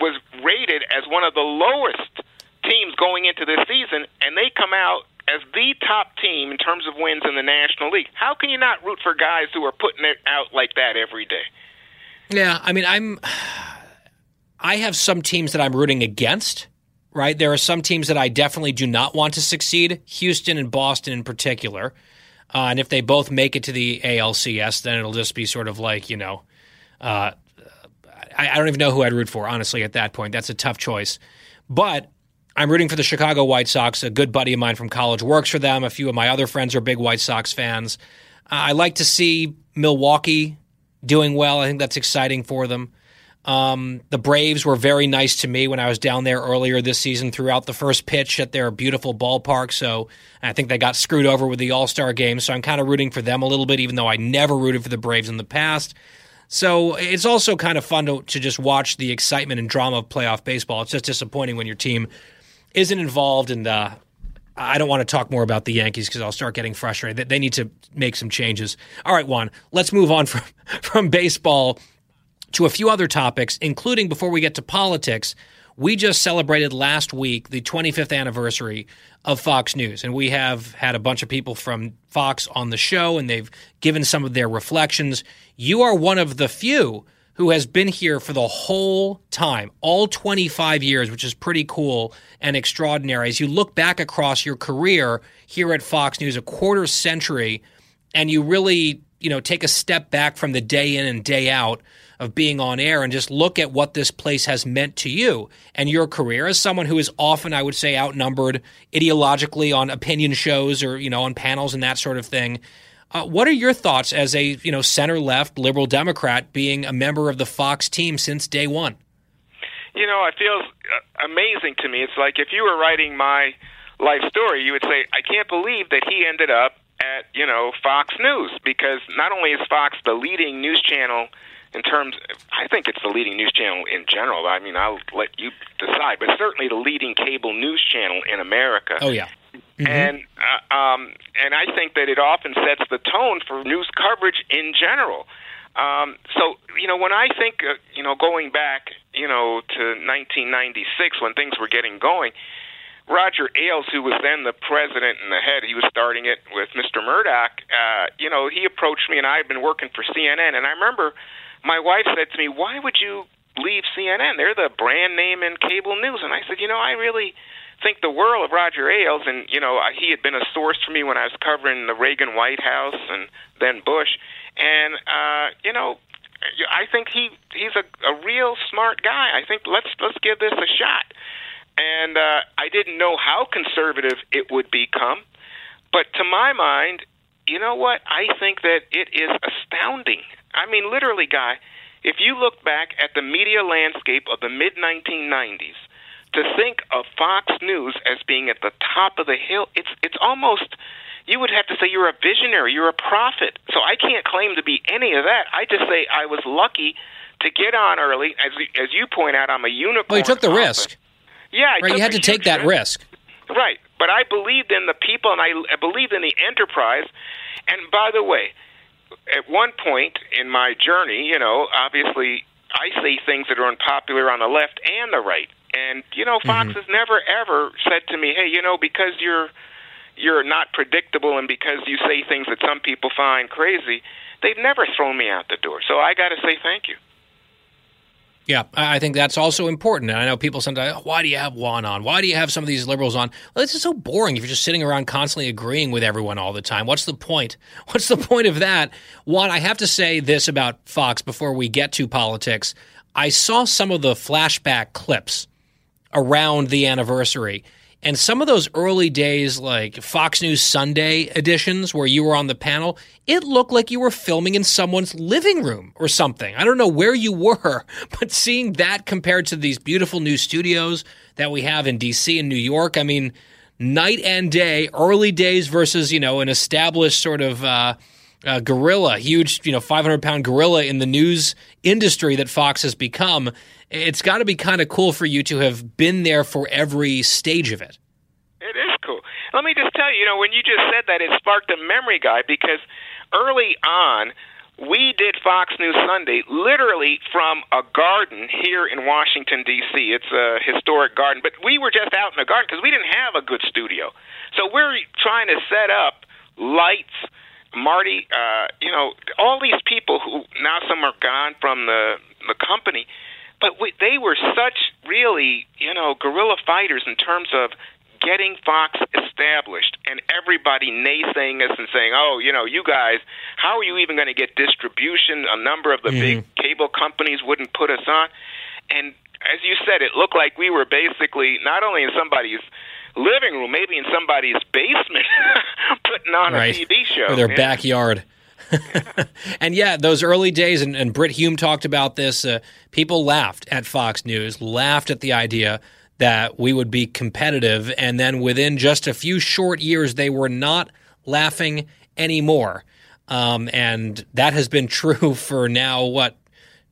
was rated as one of the lowest teams going into this season, and they come out as the top team in terms of wins in the National League. How can you not root for guys who are putting it out like that every day? Yeah, I mean, I'm. I have some teams that I'm rooting against. Right, there are some teams that I definitely do not want to succeed. Houston and Boston, in particular. Uh, and if they both make it to the ALCS, then it'll just be sort of like you know, uh, I, I don't even know who I'd root for. Honestly, at that point, that's a tough choice. But I'm rooting for the Chicago White Sox. A good buddy of mine from college works for them. A few of my other friends are big White Sox fans. Uh, I like to see Milwaukee doing well. I think that's exciting for them. Um, the Braves were very nice to me when I was down there earlier this season throughout the first pitch at their beautiful ballpark. So I think they got screwed over with the All Star game. So I'm kind of rooting for them a little bit, even though I never rooted for the Braves in the past. So it's also kind of fun to, to just watch the excitement and drama of playoff baseball. It's just disappointing when your team isn't involved. And I don't want to talk more about the Yankees because I'll start getting frustrated. They need to make some changes. All right, Juan, let's move on from, from baseball to a few other topics, including before we get to politics. We just celebrated last week the 25th anniversary of Fox News, and we have had a bunch of people from Fox on the show, and they've given some of their reflections. You are one of the few who has been here for the whole time, all 25 years, which is pretty cool and extraordinary. As you look back across your career here at Fox News, a quarter century and you really, you know, take a step back from the day in and day out of being on air and just look at what this place has meant to you and your career as someone who is often, I would say, outnumbered ideologically on opinion shows or, you know, on panels and that sort of thing. Uh, what are your thoughts as a, you know, center left liberal Democrat being a member of the Fox team since day one? You know, it feels uh, amazing to me. It's like if you were writing my life story, you would say, I can't believe that he ended up at, you know, Fox News because not only is Fox the leading news channel in terms I think it's the leading news channel in general. I mean, I'll let you decide, but certainly the leading cable news channel in America. Oh yeah. Mm-hmm. And uh, um, and I think that it often sets the tone for news coverage in general. Um, so you know, when I think uh, you know going back, you know, to 1996 when things were getting going, Roger Ailes, who was then the president and the head, he was starting it with Mr. Murdoch. Uh, you know, he approached me, and I had been working for CNN, and I remember my wife said to me, "Why would you leave CNN? They're the brand name in cable news." And I said, "You know, I really." think the world of Roger Ailes, and you know he had been a source for me when I was covering the Reagan White House and then Bush, and uh, you know I think he he's a, a real smart guy. I think let's let's give this a shot. And uh, I didn't know how conservative it would become, but to my mind, you know what? I think that it is astounding I mean, literally, Guy, if you look back at the media landscape of the mid 1990s, to think of Fox News as being at the top of the hill, it's it's almost you would have to say you're a visionary, you're a prophet. So I can't claim to be any of that. I just say I was lucky to get on early. As as you point out, I'm a unicorn. Well, you took the risk. Yeah, I right. You had to take that risk. Right, but I believed in the people, and I, I believed in the enterprise. And by the way, at one point in my journey, you know, obviously I say things that are unpopular on the left and the right. And you know, Fox mm-hmm. has never ever said to me, "Hey, you know, because you're you're not predictable and because you say things that some people find crazy, they've never thrown me out the door." So I got to say thank you. Yeah, I think that's also important. And I know people sometimes, oh, why do you have Juan on? Why do you have some of these liberals on? Well, it's just so boring if you're just sitting around constantly agreeing with everyone all the time. What's the point? What's the point of that? Juan, I have to say this about Fox before we get to politics. I saw some of the flashback clips around the anniversary. And some of those early days, like Fox News Sunday editions where you were on the panel, it looked like you were filming in someone's living room or something. I don't know where you were, but seeing that compared to these beautiful new studios that we have in DC and New York, I mean, night and day, early days versus, you know, an established sort of. Uh, uh, gorilla, huge, you know, 500 pound gorilla in the news industry that Fox has become it's got to be kind of cool for you to have been there for every stage of it. It is cool. Let me just tell you, you know, when you just said that, it sparked a memory, guy, because early on, we did Fox News Sunday literally from a garden here in Washington, D.C. It's a historic garden, but we were just out in the garden because we didn't have a good studio. So we're trying to set up lights. Marty, uh, you know, all these people who now some are gone from the the company but we, they were such really, you know, guerrilla fighters in terms of getting Fox established and everybody naysaying us and saying, oh, you know, you guys, how are you even going to get distribution? A number of the mm-hmm. big cable companies wouldn't put us on. And as you said, it looked like we were basically not only in somebody's living room, maybe in somebody's basement, putting on right. a TV show. Or their backyard. and yeah, those early days, and, and Brit Hume talked about this. Uh, people laughed at Fox News, laughed at the idea that we would be competitive, and then within just a few short years, they were not laughing anymore. Um, and that has been true for now what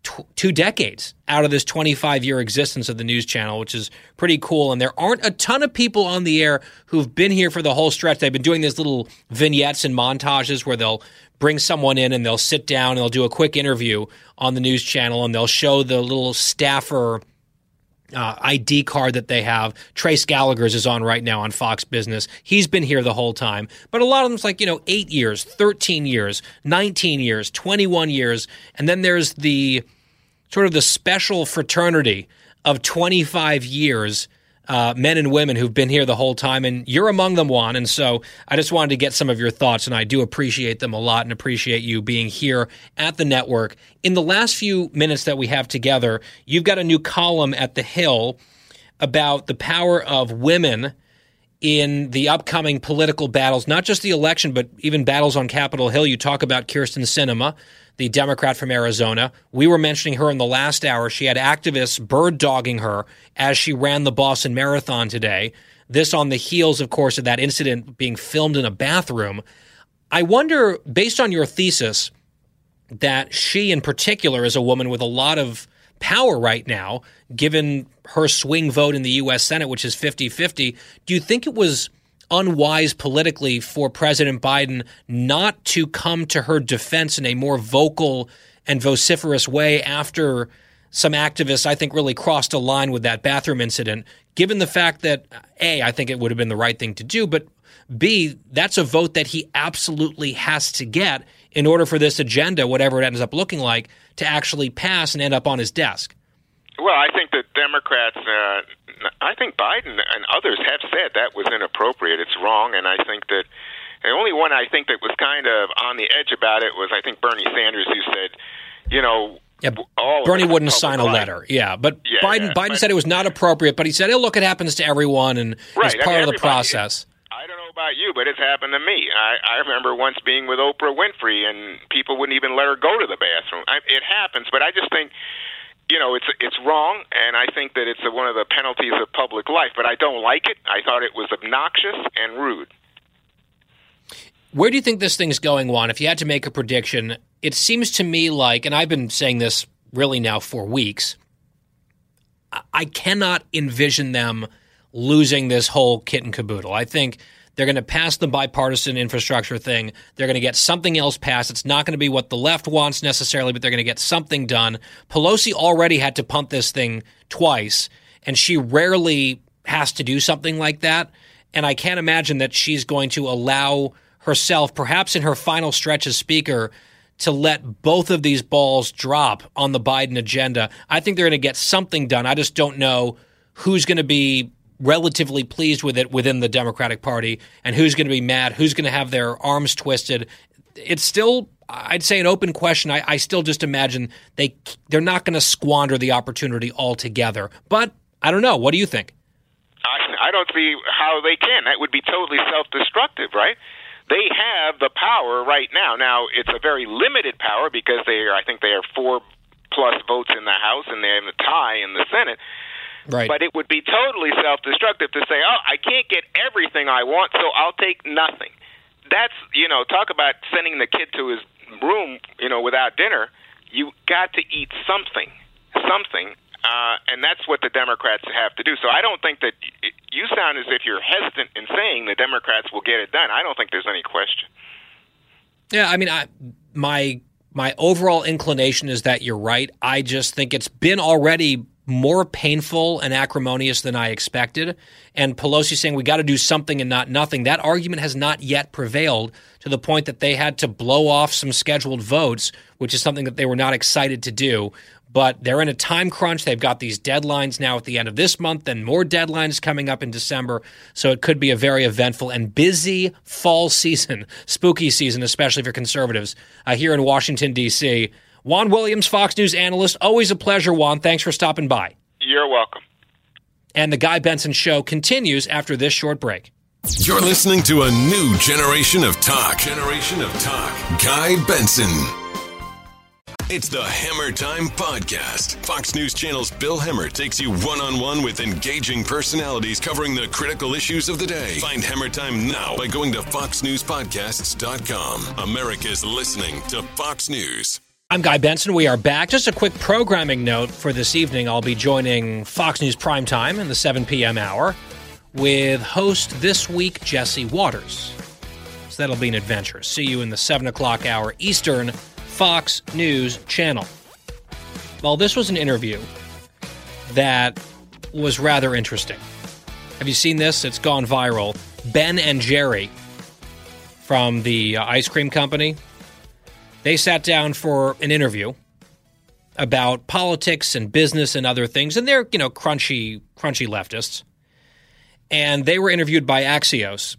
tw- two decades out of this 25 year existence of the news channel, which is pretty cool. And there aren't a ton of people on the air who've been here for the whole stretch. They've been doing these little vignettes and montages where they'll bring someone in and they'll sit down and they'll do a quick interview on the news channel and they'll show the little staffer uh, ID card that they have. Trace Gallagher's is on right now on Fox Business. He's been here the whole time. But a lot of them's like, you know, eight years, 13 years, 19 years, 21 years. And then there's the sort of the special fraternity of 25 years uh, men and women who've been here the whole time, and you're among them, Juan. And so I just wanted to get some of your thoughts, and I do appreciate them a lot and appreciate you being here at the network. In the last few minutes that we have together, you've got a new column at The Hill about the power of women in the upcoming political battles, not just the election, but even battles on Capitol Hill. You talk about Kyrsten Sinema, the Democrat from Arizona. We were mentioning her in the last hour. She had activists bird dogging her as she ran the Boston Marathon today. This on the heels, of course, of that incident being filmed in a bathroom. I wonder, based on your thesis, that she in particular is a woman with a lot of power right now, given her swing vote in the U.S. Senate, which is 50 50. Do you think it was unwise politically for President Biden not to come to her defense in a more vocal and vociferous way after some activists, I think, really crossed a line with that bathroom incident, given the fact that, A, I think it would have been the right thing to do, but B, that's a vote that he absolutely has to get in order for this agenda, whatever it ends up looking like, to actually pass and end up on his desk. Well, I think that Democrats, uh, I think Biden and others have said that was inappropriate. It's wrong, and I think that the only one I think that was kind of on the edge about it was I think Bernie Sanders, who said, you know, yeah, Bernie wouldn't sign a letter. Yeah, but Yeah, Biden yeah, Biden but- said it was not appropriate, but he said, "Oh, look, it happens to everyone, and Right, it's I part mean, of the process." About you, but it's happened to me. I, I remember once being with Oprah Winfrey, and people wouldn't even let her go to the bathroom. I, it happens, but I just think, you know, it's it's wrong, and I think that it's one of the penalties of public life. But I don't like it. I thought it was obnoxious and rude. Where do you think this thing's going, Juan? If you had to make a prediction, it seems to me like, and I've been saying this really now for weeks, I cannot envision them losing this whole kit and caboodle. I think they're going to pass the bipartisan infrastructure thing. They're going to get something else passed. It's not going to be what the left wants necessarily, but they're going to get something done. Pelosi already had to punt this thing twice, and she rarely has to do something like that. And I can't imagine that she's going to allow herself, perhaps in her final stretch as speaker, to let both of these balls drop on the Biden agenda. I think they're going to get something done. I just don't know who's going to be relatively pleased with it within the Democratic Party and who's going to be mad, who's going to have their arms twisted. It's still, I'd say, an open question. I, I still just imagine they they're not going to squander the opportunity altogether. But I don't know. What do you think? I, I don't see how they can. That would be totally self-destructive, right? They have the power right now. Now it's a very limited power because they are. I think they are four plus votes in the House and they have a tie in the Senate. Right. But it would be totally self-destructive to say, "Oh, I can't get everything I want, so I'll take nothing." That's you know, talk about sending the kid to his room, you know, without dinner. You got to eat something, something, uh, and that's what the Democrats have to do. So I don't think that you sound as if you're hesitant in saying the Democrats will get it done. I don't think there's any question. Yeah, I mean, I, my my overall inclination is that you're right. I just think it's been already more painful and acrimonious than I expected. And Pelosi saying we got to do something and not nothing. That argument has not yet prevailed to the point that they had to blow off some scheduled votes, which is something that they were not excited to do. But they're in a time crunch. They've got these deadlines now at the end of this month and more deadlines coming up in December. So it could be a very eventful and busy fall season, spooky season, especially for conservatives uh, here in Washington, D.C. Juan Williams, Fox News analyst. Always a pleasure, Juan. Thanks for stopping by. You're welcome. And the Guy Benson Show continues after this short break. You're listening to a new generation of talk. Generation of talk. Guy Benson. It's the Hemmer Time Podcast. Fox News Channel's Bill Hemmer takes you one on one with engaging personalities covering the critical issues of the day. Find Hemmer Time now by going to FoxNewsPodcasts.com. America's listening to Fox News. I'm Guy Benson. We are back. Just a quick programming note for this evening. I'll be joining Fox News Primetime in the 7 p.m. hour with host this week, Jesse Watters. So that'll be an adventure. See you in the 7 o'clock hour Eastern Fox News channel. Well, this was an interview that was rather interesting. Have you seen this? It's gone viral. Ben and Jerry from the uh, ice cream company they sat down for an interview about politics and business and other things, and they're you know crunchy, crunchy leftists. and they were interviewed by Axios.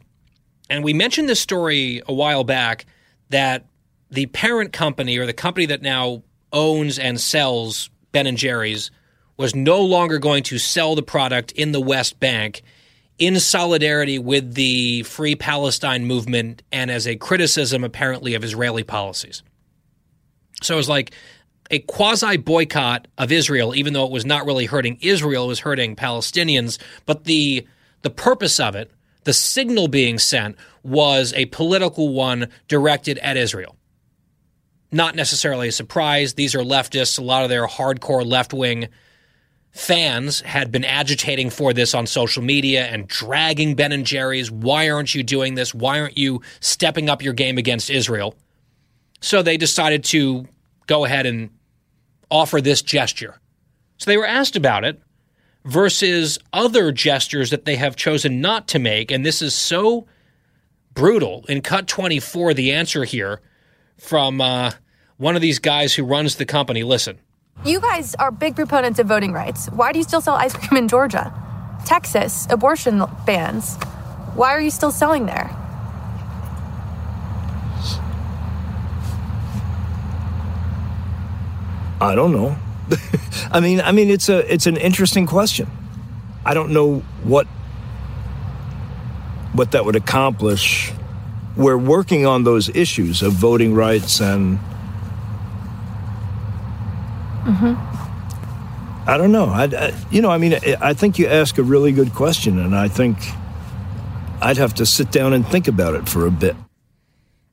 And we mentioned this story a while back that the parent company or the company that now owns and sells Ben and Jerry's was no longer going to sell the product in the West Bank in solidarity with the Free Palestine movement and as a criticism, apparently, of Israeli policies. So it was like a quasi boycott of Israel, even though it was not really hurting Israel, it was hurting Palestinians. But the the purpose of it, the signal being sent, was a political one directed at Israel. Not necessarily a surprise. These are leftists. A lot of their hardcore left wing fans had been agitating for this on social media and dragging Ben and Jerry's. Why aren't you doing this? Why aren't you stepping up your game against Israel? So they decided to go ahead and offer this gesture. So they were asked about it versus other gestures that they have chosen not to make. And this is so brutal. In cut 24, the answer here from uh, one of these guys who runs the company. Listen. You guys are big proponents of voting rights. Why do you still sell ice cream in Georgia? Texas, abortion bans. Why are you still selling there? I don't know. I mean, I mean, it's a it's an interesting question. I don't know what what that would accomplish. We're working on those issues of voting rights and. Mm-hmm. I don't know. I, I, you know, I mean, I think you ask a really good question, and I think I'd have to sit down and think about it for a bit.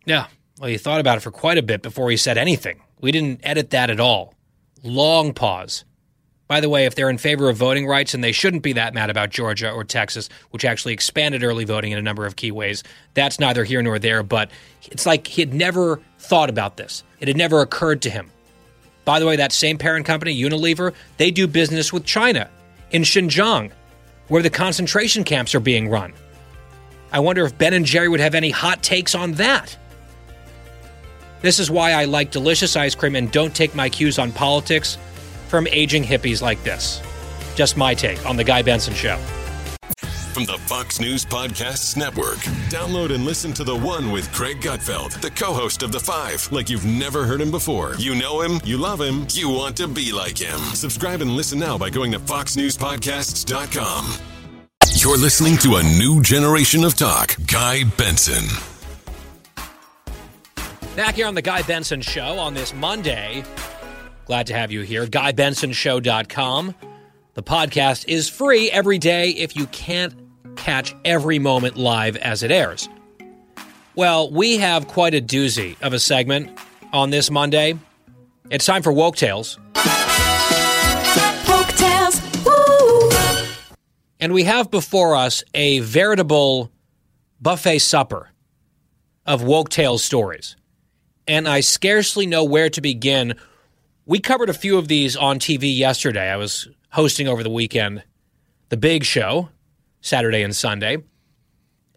Yeah. Well, he thought about it for quite a bit before he said anything. We didn't edit that at all. Long pause. By the way, if they're in favor of voting rights, and they shouldn't be that mad about Georgia or Texas, which actually expanded early voting in a number of key ways, that's neither here nor there. But it's like he had never thought about this, it had never occurred to him. By the way, that same parent company, Unilever, they do business with China in Xinjiang, where the concentration camps are being run. I wonder if Ben and Jerry would have any hot takes on that. This is why I like delicious ice cream and don't take my cues on politics from aging hippies like this. Just my take on The Guy Benson Show. From the Fox News Podcasts Network. Download and listen to the one with Greg Gutfeld, the co host of The Five, like you've never heard him before. You know him, you love him, you want to be like him. Subscribe and listen now by going to FoxNewsPodcasts.com. You're listening to a new generation of talk. Guy Benson. Back here on The Guy Benson Show on this Monday. Glad to have you here. GuyBensonShow.com. The podcast is free every day if you can't catch every moment live as it airs. Well, we have quite a doozy of a segment on this Monday. It's time for Woke Tales. Woke Tales. Woo! And we have before us a veritable buffet supper of Woke Tales stories. And I scarcely know where to begin. We covered a few of these on TV yesterday. I was hosting over the weekend The Big Show, Saturday and Sunday.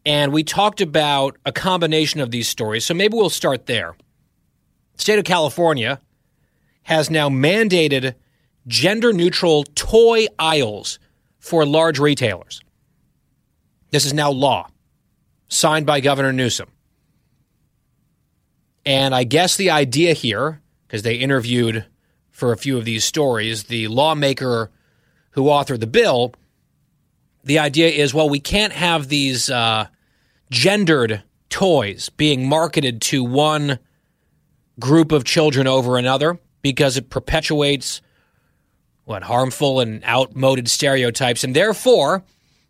And we talked about a combination of these stories. So maybe we'll start there. The state of California has now mandated gender neutral toy aisles for large retailers. This is now law, signed by Governor Newsom. And I guess the idea here, because they interviewed for a few of these stories, the lawmaker who authored the bill, the idea is well, we can't have these uh, gendered toys being marketed to one group of children over another because it perpetuates what harmful and outmoded stereotypes. And therefore,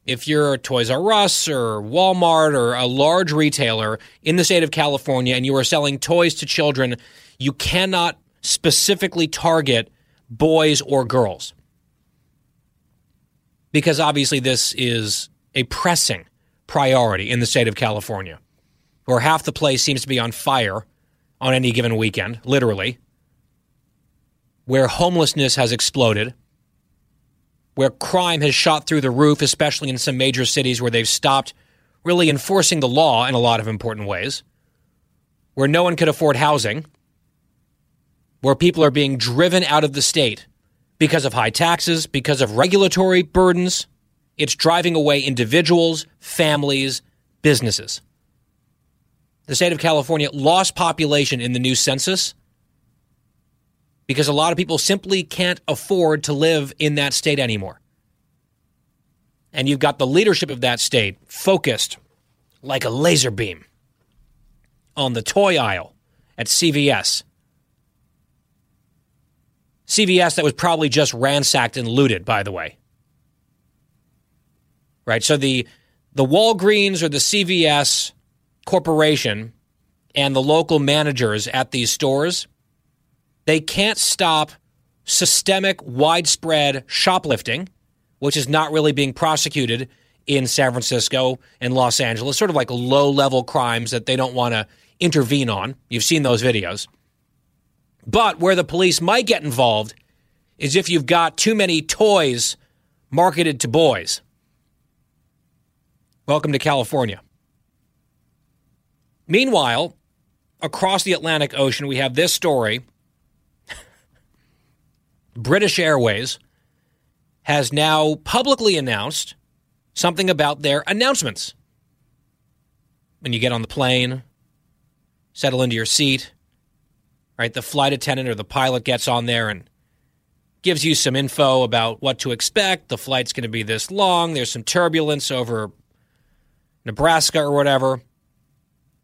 if you're Toys R Us or Walmart or a large retailer in the state of California and you are selling toys to children, you cannot specifically target boys or girls. Because obviously, this is a pressing priority in the state of California, where half the place seems to be on fire on any given weekend, literally, where homelessness has exploded, where crime has shot through the roof, especially in some major cities where they've stopped really enforcing the law in a lot of important ways, where no one could afford housing, where people are being driven out of the state because of high taxes, because of regulatory burdens, It's driving away individuals, families, businesses. The state of California lost population in the new census because a lot of people simply can't afford to live in that state anymore. And you've got the leadership of that state focused like a laser beam on the toy aisle at CVS. CVS that was probably just ransacked and looted, by the way. Right? So the the Walgreens or the CVS corporation and the local managers at these stores, they can't stop systemic widespread shoplifting, which is not really being prosecuted in San Francisco and Los Angeles, sort of like low level crimes that they don't want to intervene on. You've seen those videos. But where the police might get involved is if you've got too many toys marketed to boys. Welcome to California. Meanwhile, across the Atlantic Ocean, we have this story British Airways has now publicly announced something about their announcements. When you get on the plane, settle into your seat, right? The flight attendant or the pilot gets on there and gives you some info about what to expect. The flight's going to be this long. There's some turbulence over Nebraska or whatever.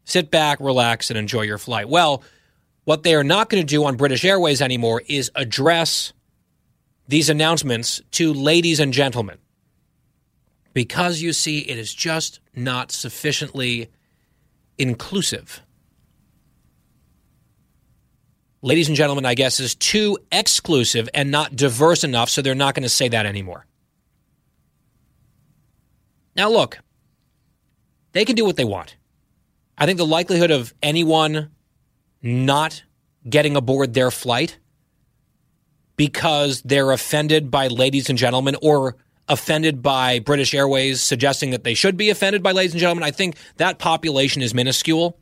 Sit back, relax, and enjoy your flight. Well, what they are not going to do on British Airways anymore is address these announcements to ladies and gentlemen. Because you see, it is just not sufficiently inclusive. Ladies and gentlemen, I guess, is too exclusive and not diverse enough, so they're not going to say that anymore. Now, look, they can do what they want. I think the likelihood of anyone not getting aboard their flight because they're offended by ladies and gentlemen or offended by British Airways suggesting that they should be offended by ladies and gentlemen, I think that population is minuscule.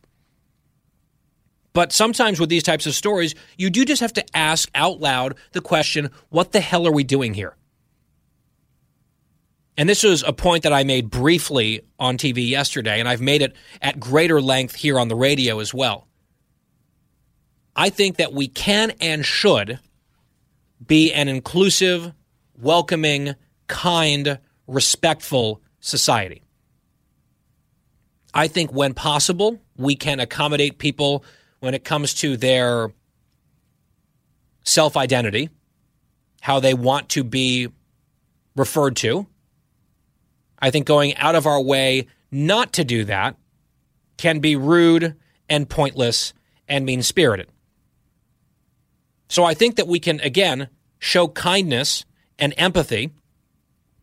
But sometimes with these types of stories, you do just have to ask out loud the question what the hell are we doing here? And this was a point that I made briefly on TV yesterday, and I've made it at greater length here on the radio as well. I think that we can and should be an inclusive, welcoming, kind, respectful society. I think when possible, we can accommodate people when it comes to their self identity, how they want to be referred to. I think going out of our way not to do that can be rude and pointless and mean spirited. So I think that we can, again, show kindness and empathy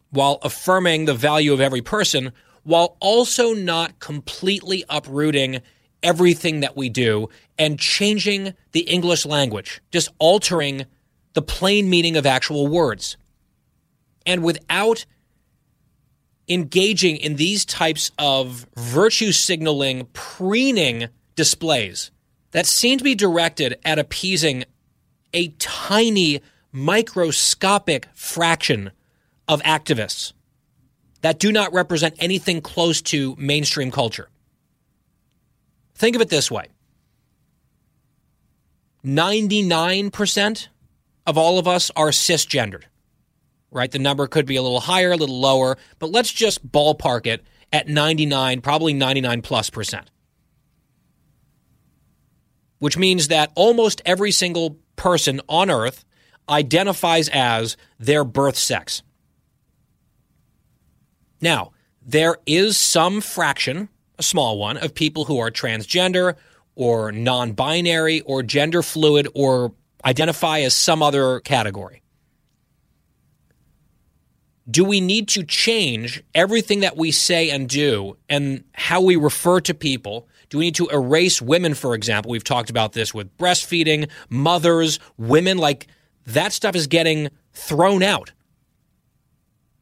while affirming the value of every person, while also not completely uprooting everything that we do and changing the English language, just altering the plain meaning of actual words. And without engaging in these types of virtue signaling, preening displays that seem to be directed at appeasing a tiny, microscopic fraction of activists that do not represent anything close to mainstream culture. Think of it this way 99% of all of us are cisgendered right? The number could be a little higher, a little lower, but let's just ballpark it at 99, probably 99 plus percent. Which means that almost every single person on earth identifies as their birth sex. Now, there is some fraction, a small one, of people who are transgender or non binary or gender fluid or identify as some other category do we need to change everything that we say and do and how we refer to people? Do we need to erase women, for example? We've talked about this with breastfeeding, mothers, women. Like that stuff is getting thrown out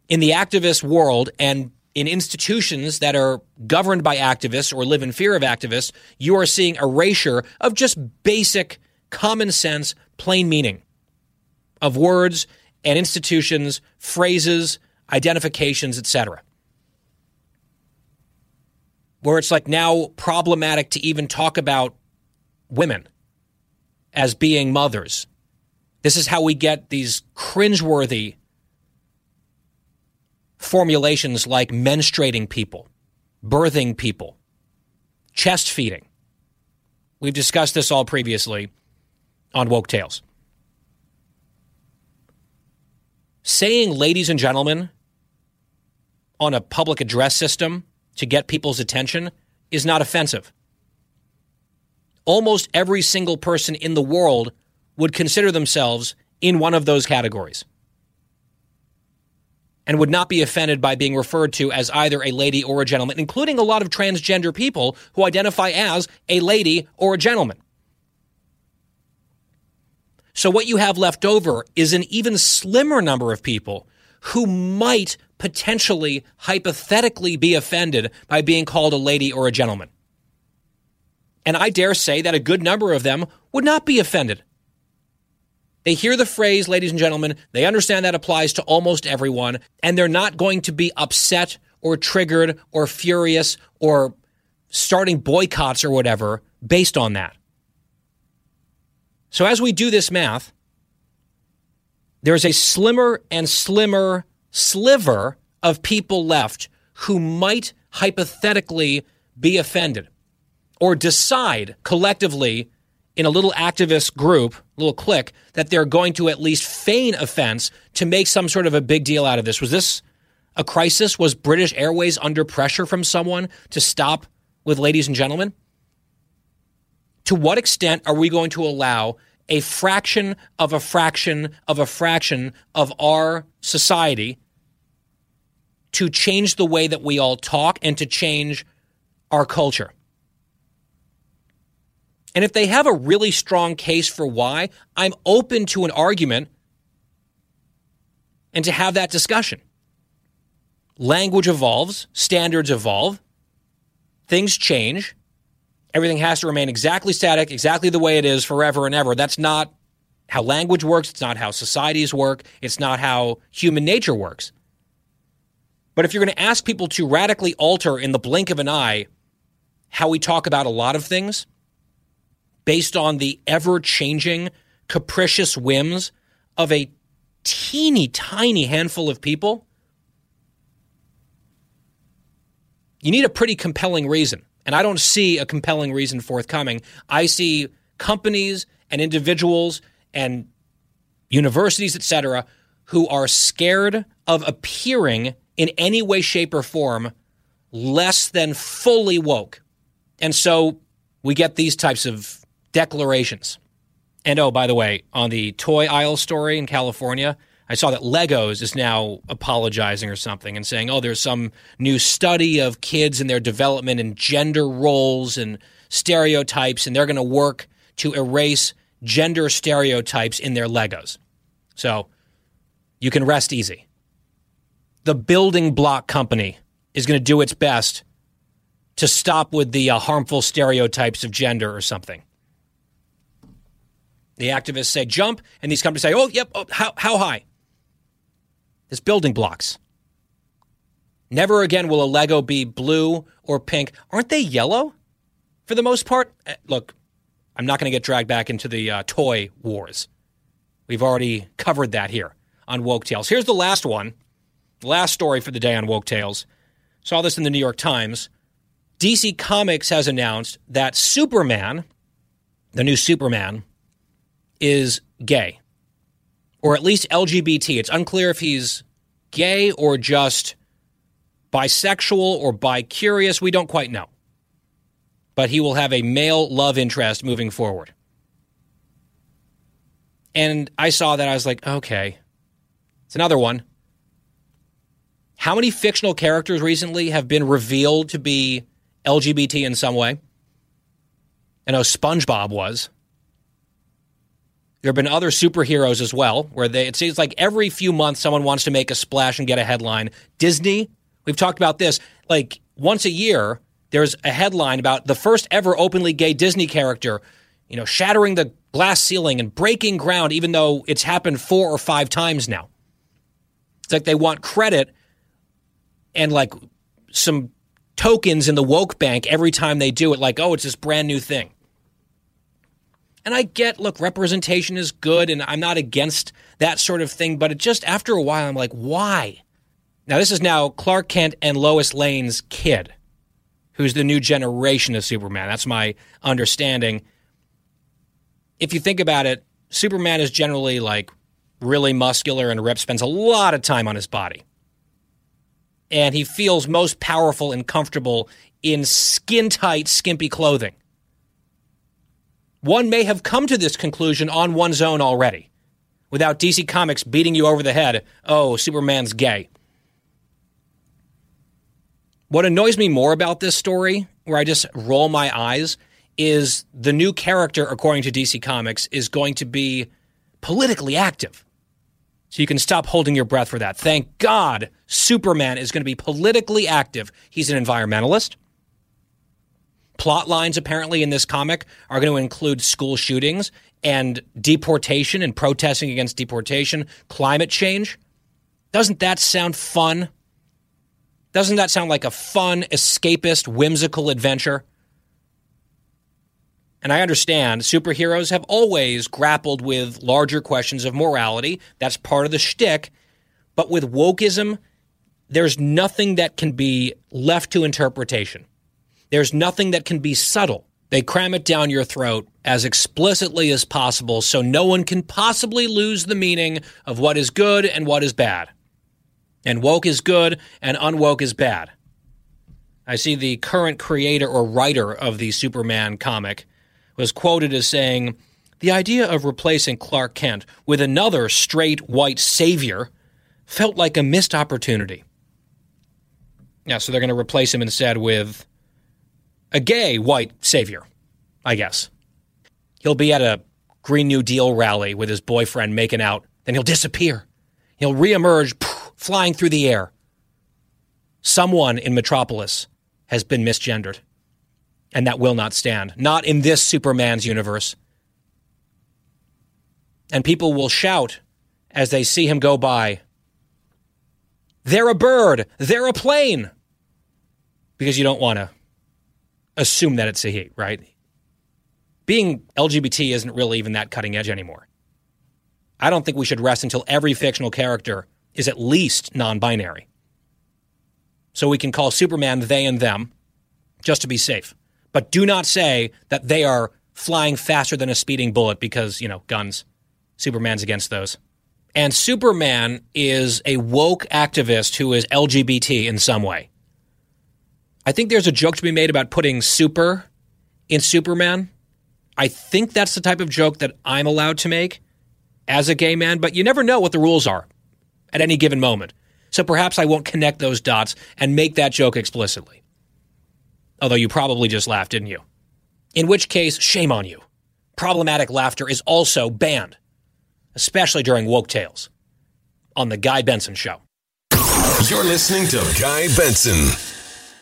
in the activist world and in institutions that are governed by activists or live in fear of activists. You are seeing erasure of just basic common sense, plain meaning of words and institutions, phrases, identifications, etc. Where it's like now problematic to even talk about women as being mothers. This is how we get these cringeworthy formulations like menstruating people, birthing people, chest feeding. We've discussed this all previously on Woke Tales. Saying ladies and gentlemen on a public address system to get people's attention is not offensive. Almost every single person in the world would consider themselves in one of those categories and would not be offended by being referred to as either a lady or a gentleman, including a lot of transgender people who identify as a lady or a gentleman. So, what you have left over is an even slimmer number of people who might potentially, hypothetically, be offended by being called a lady or a gentleman. And I dare say that a good number of them would not be offended they hear the phrase, ladies and gentlemen, they understand that applies to almost everyone, and they're not going to be upset or triggered or furious or starting boycotts or whatever based on that. So as we do this math, there's a slimmer and slimmer sliver of people left who might hypothetically be offended or decide collectively in a little activist group, little clique, that they're going to at least feign offense to make some sort of a big deal out of this. Was this a crisis? Was British Airways under pressure from someone to stop with ladies and gentlemen? To what extent are we going to allow a fraction of a fraction of a fraction of our society to change the way that we all talk and to change our culture? And if they have a really strong case for why, I'm open to an argument and to have that discussion. Language evolves, standards evolve, things change. Everything has to remain exactly static, exactly the way it is forever and ever. That's not how language works. It's not how societies work. It's not how human nature works. But if you're going to ask people to radically alter in the blink of an eye how we talk about a lot of things, based on the ever changing, capricious whims of a teeny tiny handful of people, you need a pretty compelling reason. And I don't see a compelling reason forthcoming. I see companies and individuals and universities, etc., who are scared of appearing in any way, shape, or form less than fully woke. And so we get these types of declarations. And oh, by the way, on the toy aisle story in California, I saw that Legos is now apologizing or something and saying, oh, there's some new study of kids and their development and gender roles and stereotypes, and they're going to work to erase gender stereotypes in their Legos. So you can rest easy. The building block company is going to do its best to stop with the uh, harmful stereotypes of gender or something. The activists say jump, and these companies say, oh, yep, oh, how, how high? It's building blocks. Never again will a Lego be blue or pink. Aren't they yellow for the most part? Eh, look, I'm not going to get dragged back into the uh, toy wars. We've already covered that here on Woke Tales. Here's the last one, last story for the day on Woke Tales. Saw this in the New York Times. DC Comics has announced that Superman, the new Superman, is gay, or at least LGBT. It's unclear if he's gay or just bisexual or bi-curious. We don't quite know. But he will have a male love interest moving forward. And I saw that. I was like, okay, it's another one. How many fictional characters recently have been revealed to be LGBT in some way? I know SpongeBob was. There have been other superheroes as well, where they, it seems like every few months someone wants to make a splash and get a headline. Disney, we've talked about this, like once a year, there's a headline about the first ever openly gay Disney character, you know, shattering the glass ceiling and breaking ground, even though it's happened four or five times now. It's like they want credit and like some tokens in the woke bank every time they do it, like, oh, it's this brand new thing. And I get, look, representation is good, and I'm not against that sort of thing, but it just after a while, I'm like, why? Now, this is now Clark Kent and Lois Lane's kid, who's the new generation of Superman. That's my understanding. If you think about it, Superman is generally like really muscular and ripped, spends a lot of time on his body. And he feels most powerful and comfortable in skin tight, skimpy clothing. One may have come to this conclusion on one's own already without DC Comics beating you over the head. Oh, Superman's gay. What annoys me more about this story, where I just roll my eyes, is the new character, according to DC Comics, is going to be politically active. So you can stop holding your breath for that. Thank God Superman is going to be politically active. He's an environmentalist. Plot lines, apparently, in this comic are going to include school shootings and deportation and protesting against deportation, climate change. Doesn't that sound fun? Doesn't that sound like a fun, escapist, whimsical adventure? And I understand superheroes have always grappled with larger questions of morality. That's part of the shtick. But with wokeism, there's nothing that can be left to interpretation. There's nothing that can be subtle. They cram it down your throat as explicitly as possible so no one can possibly lose the meaning of what is good and what is bad. And woke is good and unwoke is bad. I see the current creator or writer of the Superman comic was quoted as saying, The idea of replacing Clark Kent with another straight white savior felt like a missed opportunity. Yeah, so they're going to replace him instead with a gay white savior, I guess. He'll be at a Green New Deal rally with his boyfriend making out, then he'll disappear. He'll reemerge, poof, flying through the air. Someone in Metropolis has been misgendered and that will not stand. Not in this Superman's universe. And people will shout as they see him go by They're a bird! They're a plane! Because you don't want to assume that it's a he, right? Being LGBT isn't really even that cutting edge anymore. I don't think we should rest until every fictional character is at least non binary. So we can call Superman they and them just to be safe but do not say that they are flying faster than a speeding bullet because, you know, guns. Superman's against those. And Superman is a woke activist who is LGBT in some way. I think there's a joke to be made about putting super in Superman. I think that's the type of joke that I'm allowed to make as a gay man, but you never know what the rules are at any given moment. So perhaps I won't connect those dots and make that joke explicitly. Although you probably just laughed, didn't you? In which case, shame on you. Problematic laughter is also banned, especially during woke tales on The Guy Benson Show. You're listening to Guy Benson.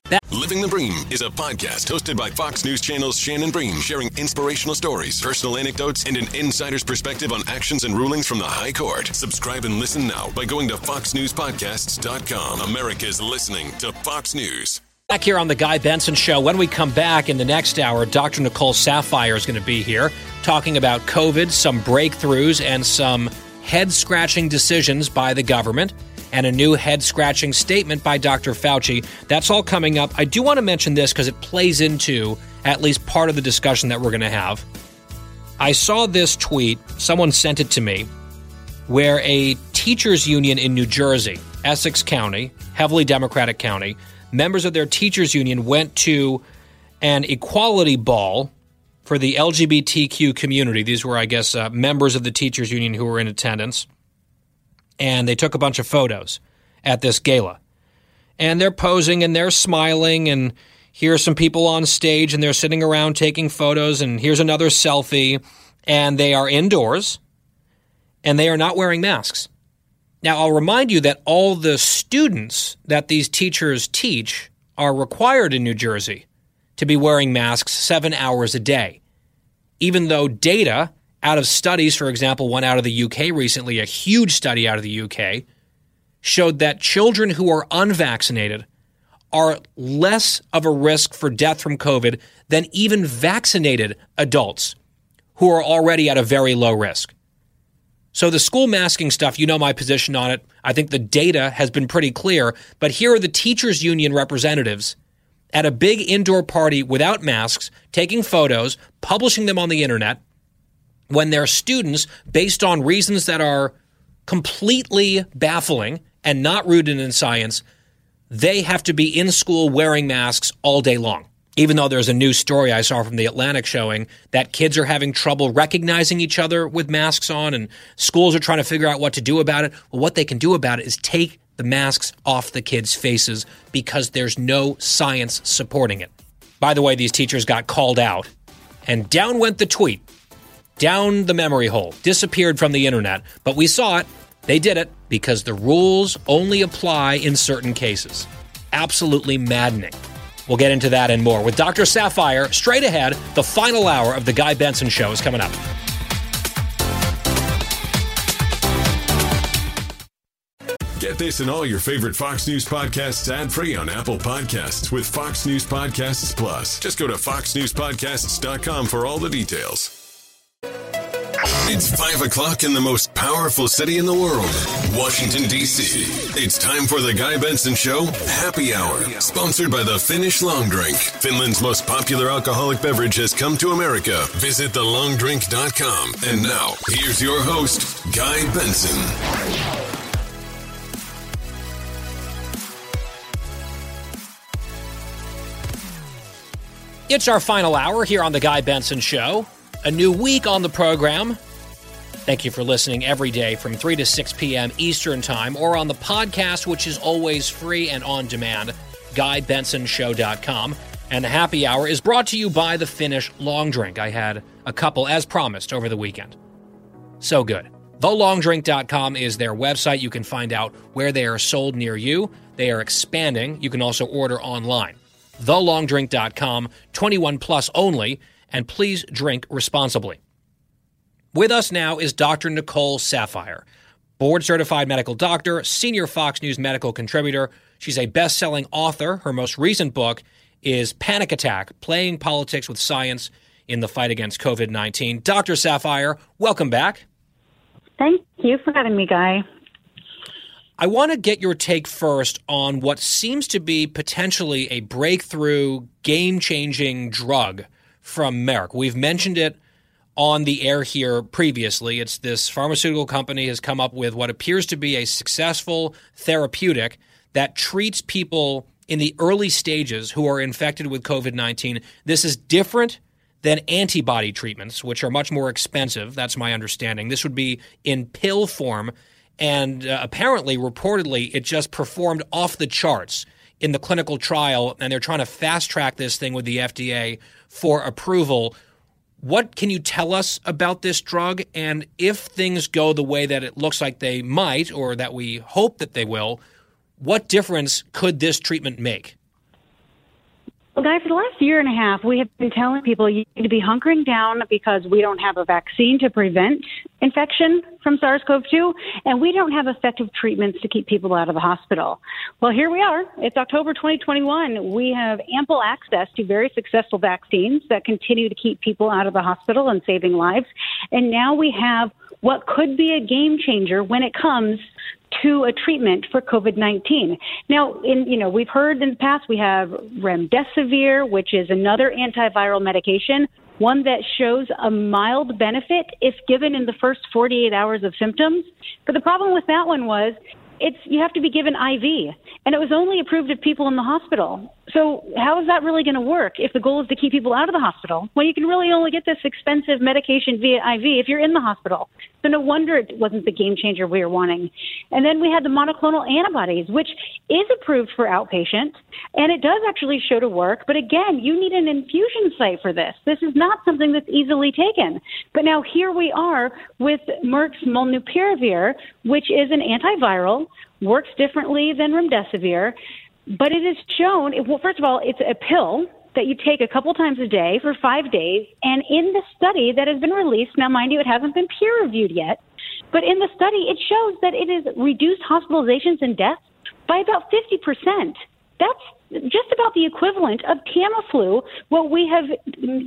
That- Living the Bream is a podcast hosted by Fox News Channel's Shannon Bream, sharing inspirational stories, personal anecdotes, and an insider's perspective on actions and rulings from the High Court. Subscribe and listen now by going to foxnewspodcasts.com. America's listening to Fox News. Back here on the Guy Benson Show. When we come back in the next hour, Dr. Nicole Saphier is going to be here talking about COVID, some breakthroughs, and some head scratching decisions by the government, and a new head scratching statement by Dr. Fauci. That's all coming up. I do want to mention this because it plays into at least part of the discussion that we're going to have. I saw this tweet, someone sent it to me, where a teachers' union in New Jersey, Essex County, heavily Democratic county, members of their teachers union went to an equality ball for the LGBTQ community. These were, I guess, uh, members of the teachers union who were in attendance. And they took a bunch of photos at this gala. And they're posing and they're smiling and here's some people on stage and they're sitting around taking photos and here's another selfie and they are indoors and they are not wearing masks. Now, I'll remind you that all the students that these teachers teach are required in New Jersey to be wearing masks seven hours a day. Even though data out of studies, for example, one out of the UK recently, a huge study out of the UK, showed that children who are unvaccinated are less of a risk for death from COVID than even vaccinated adults who are already at a very low risk. So, the school masking stuff, you know my position on it. I think the data has been pretty clear. But here are the teachers' union representatives at a big indoor party without masks, taking photos, publishing them on the internet, when their students, based on reasons that are completely baffling and not rooted in science, they have to be in school wearing masks all day long. Even though there's a new story I saw from the Atlantic showing that kids are having trouble recognizing each other with masks on and schools are trying to figure out what to do about it. Well, what they can do about it is take the masks off the kids' faces because there's no science supporting it. By the way, these teachers got called out and down went the tweet. Down the memory hole, disappeared from the internet, but we saw it they did it because the rules only apply in certain cases. Absolutely maddening. We'll get into that and more with Dr. Saphier straight ahead. The final hour of The Guy Benson Show is coming up. Get this and all your favorite Fox News podcasts ad free on Apple Podcasts with Fox News Podcasts Plus. Just go to foxnewspodcasts.com for all the details. It's 5 o'clock in the most powerful city in the world, Washington, D.C. It's time for the Guy Benson Show Happy Hour, sponsored by the Finnish Long Drink. Finland's most popular alcoholic beverage has come to America. Visit thelongdrink.com. And now, here's your host, Guy Benson. It's our final hour here on The Guy Benson Show. A new week on the program. Thank you for listening every day from 3 to 6 p.m. Eastern Time or on the podcast, which is always free and on demand, GuyBensonShow.com. And the happy hour is brought to you by the Finnish Long Drink. I had a couple as promised over the weekend. So good. TheLongDrink.com is their website. You can find out where they are sold near you. They are expanding. You can also order online. TheLongDrink.com, 21 plus only, and please drink responsibly. With us now is Dr. Nicole Saphier, board certified medical doctor, senior Fox News medical contributor. She's a best selling author. Her most recent book is Panic Attack Playing Politics with Science in the Fight Against COVID 19. Dr. Saphier, welcome back. Thank you for having me, Guy. I want to get your take first on what seems to be potentially a breakthrough, game changing drug from Merck. We've mentioned it on the air here previously. It's this pharmaceutical company has come up with what appears to be a successful therapeutic that treats people in the early stages who are infected with COVID 19. This is different than antibody treatments, which are much more expensive. That's my understanding. This would be in pill form. And uh, apparently, reportedly, it just performed off the charts in the clinical trial. And they're trying to fast track this thing with the FDA for approval. What can you tell us about this drug? And if things go the way that it looks like they might, or that we hope that they will, what difference could this treatment make? Well, guys, for the last year and a half, we have been telling people you need to be hunkering down because we don't have a vaccine to prevent infection from SARS CoV 2, and we don't have effective treatments to keep people out of the hospital. Well, here we are. It's October 2021. We have ample access to very successful vaccines that continue to keep people out of the hospital and saving lives. And now we have what could be a game changer when it comes to a treatment for COVID-19. Now, in you know, we've heard in the past we have remdesivir, which is another antiviral medication, one that shows a mild benefit if given in the first 48 hours of symptoms. But the problem with that one was it's you have to be given IV, and it was only approved of people in the hospital. So how is that really going to work if the goal is to keep people out of the hospital? Well, you can really only get this expensive medication via IV if you're in the hospital. So no wonder it wasn't the game changer we were wanting. And then we had the monoclonal antibodies, which is approved for outpatient, and it does actually show to work. But again, you need an infusion site for this. This is not something that's easily taken. But now here we are with Merck's molnupiravir, which is an antiviral, works differently than remdesivir but it is shown, well, first of all, it's a pill that you take a couple times a day for five days. And in the study that has been released, now mind you, it hasn't been peer reviewed yet, But in the study, it shows that it has reduced hospitalizations and deaths by about 50%. That's just about the equivalent of Tamiflu, what we have,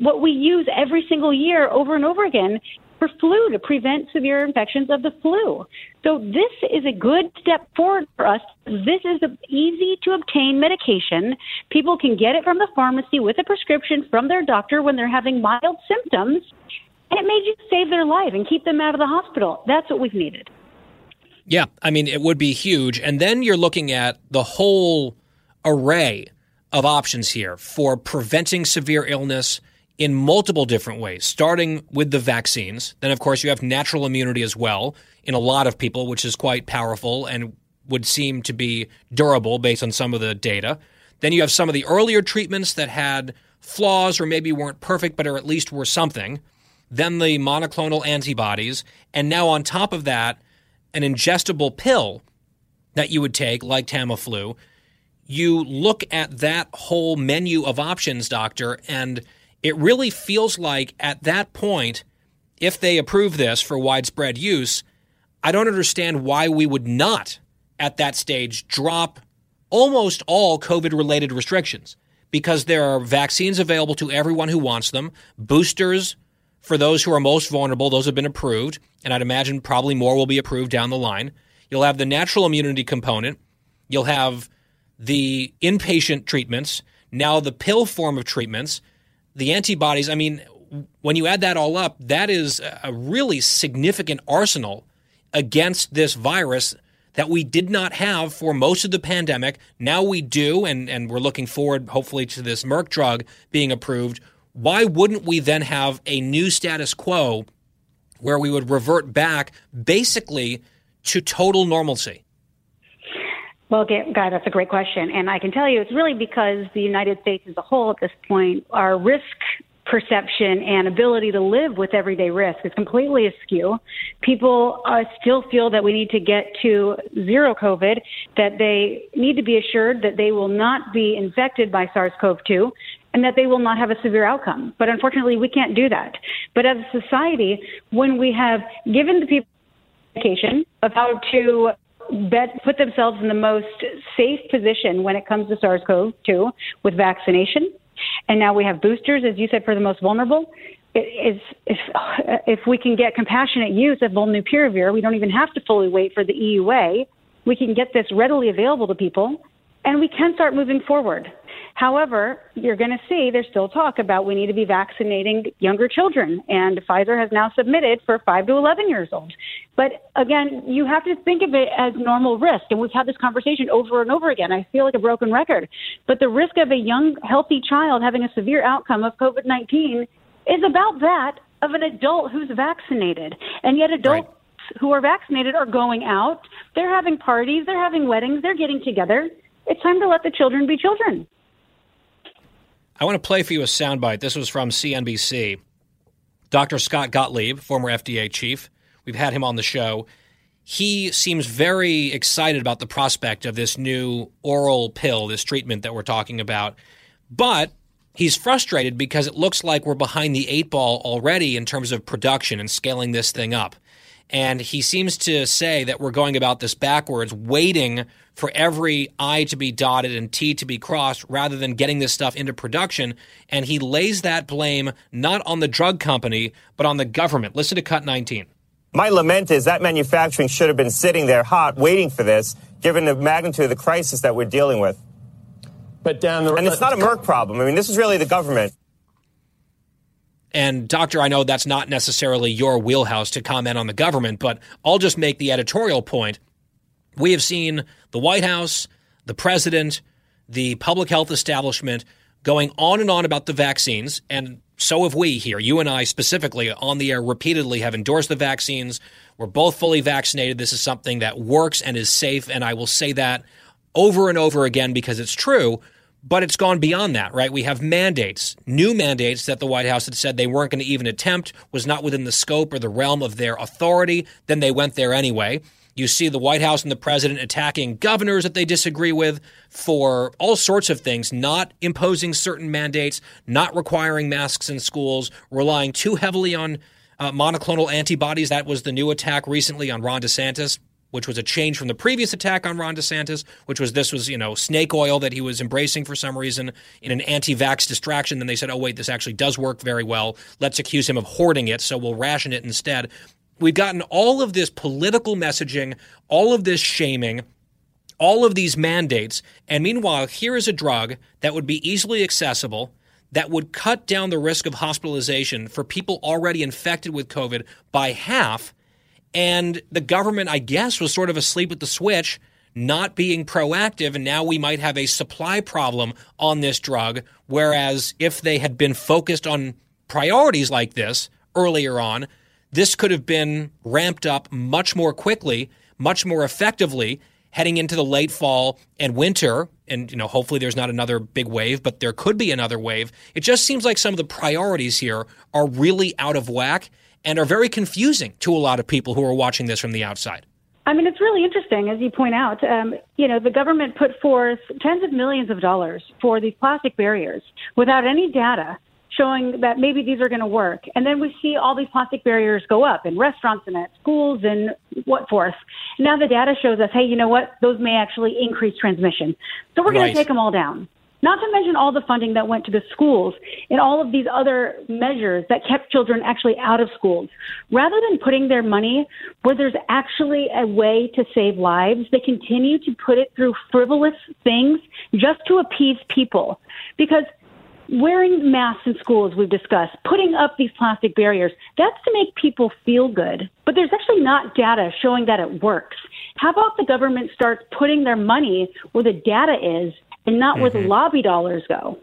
what we use every single year over and over again for flu to prevent severe infections of the flu. So this is a good step forward for us. This is an easy to obtain medication. People can get it from the pharmacy with a prescription from their doctor when they're having mild symptoms. And it may just save their life and keep them out of the hospital. That's what we've needed. Yeah, I mean, it would be huge. And then you're looking at the whole array of options here for preventing severe illness in multiple different ways, starting with the vaccines. Then, of course, you have natural immunity as well in a lot of people, which is quite powerful and would seem to be durable based on some of the data. Then you have some of the earlier treatments that had flaws or maybe weren't perfect, but or at least were something. Then the monoclonal antibodies. And now, on top of that, an ingestible pill that you would take, like Tamiflu. You look at that whole menu of options, doctor, and it really feels like at that point, if they approve this for widespread use, I don't understand why we would not, at that stage, drop almost all COVID related restrictions because there are vaccines available to everyone who wants them, boosters for those who are most vulnerable, those have been approved, and I'd imagine probably more will be approved down the line. You'll have the natural immunity component, you'll have the inpatient treatments, now the pill form of treatments the antibodies, I mean, when you add that all up, that is a really significant arsenal against this virus that we did not have for most of the pandemic. Now we do, and, and we're looking forward, hopefully, to this Merck drug being approved. Why wouldn't we then have a new status quo where we would revert back basically to total normalcy? Well, Guy, that's a great question. And I can tell you it's really because the United States as a whole at this point, our risk perception and ability to live with everyday risk is completely askew. People uh, still feel that we need to get to zero COVID, that they need to be assured that they will not be infected by SARS CoV 2 and that they will not have a severe outcome. But unfortunately, we can't do that. But as a society, when we have given the people education of how to bet, put themselves in the most safe position when it comes to SARS-CoV-2 with vaccination. And now we have boosters, as you said, for the most vulnerable. If, if, if we can get compassionate use of molnupiravir, we don't even have to fully wait for the EUA. We can get this readily available to people, and we can start moving forward. However, you're going to see there's still talk about we need to be vaccinating younger children, and Pfizer has now submitted for 5 to 11 years old. But again, you have to think of it as normal risk, and we've had this conversation over and over again. I feel like a broken record. But the risk of a young, healthy child having a severe outcome of COVID 19 is about that of an adult who's vaccinated. And yet, adults right. who are vaccinated are going out, they're having parties, they're having weddings, they're getting together. It's time to let the children be children. I want to play for you a soundbite. This was from CNBC. Dr. Scott Gottlieb, former FDA chief, we've had him on the show. He seems very excited about the prospect of this new oral pill, this treatment that we're talking about. But he's frustrated because it looks like we're behind the eight ball already in terms of production and scaling this thing up. And he seems to say that we're going about this backwards, waiting for every I to be dotted and T to be crossed rather than getting this stuff into production. And he lays that blame not on the drug company, but on the government. Listen to Cut 19. My lament is that manufacturing should have been sitting there hot, waiting for this, given the magnitude of the crisis that we're dealing with. But down the and it's not a Merck problem. I mean, this is really the government. And, Doctor, I know that's not necessarily your wheelhouse to comment on the government, but I'll just make the editorial point. We have seen the White House, the president, the public health establishment going on and on about the vaccines, and so have we here. You and I specifically on the air repeatedly have endorsed the vaccines. We're both fully vaccinated. This is something that works and is safe, and I will say that over and over again because it's true. But it's gone beyond that, right? We have mandates, new mandates that the White House had said they weren't going to even attempt, was not within the scope or the realm of their authority. Then they went there anyway. You see the White House and the president attacking governors that they disagree with for all sorts of things, not imposing certain mandates, not requiring masks in schools, relying too heavily on Uh, monoclonal antibodies, that was the new attack recently on Ron DeSantis, which was a change from the previous attack on Ron DeSantis, which was this was, you know, snake oil that he was embracing for some reason in an anti vax distraction. Then they said, oh, wait, this actually does work very well. Let's accuse him of hoarding it, so we'll ration it instead. We've gotten all of this political messaging, all of this shaming, all of these mandates. And meanwhile, here is a drug that would be easily accessible that would cut down the risk of hospitalization for people already infected with COVID by half. And the government, I guess, was sort of asleep at the switch, not being proactive. And now we might have a supply problem on this drug. Whereas if they had been focused on priorities like this earlier on, this could have been ramped up much more quickly, much more effectively heading into the late fall and winter and you know hopefully there's not another big wave but there could be another wave it just seems like some of the priorities here are really out of whack and are very confusing to a lot of people who are watching this from the outside I mean, it's really interesting, as you point out. Um, you know, the government put forth tens of millions of dollars for these plastic barriers without any data showing that maybe these are going to work. And then we see all these plastic barriers go up in restaurants and at schools and what forth. Now the data shows us, hey, you know what? Those may actually increase transmission. So we're going Right. to take them all down. Not to mention all the funding that went to the schools and all of these other measures that kept children actually out of schools. Rather than putting their money where there's actually a way to save lives, they continue to put it through frivolous things just to appease people. Because wearing masks in schools, we've discussed, putting up these plastic barriers, that's to make people feel good. But there's actually not data showing that it works. How about the government starts putting their money where the data is and not where the lobby dollars go?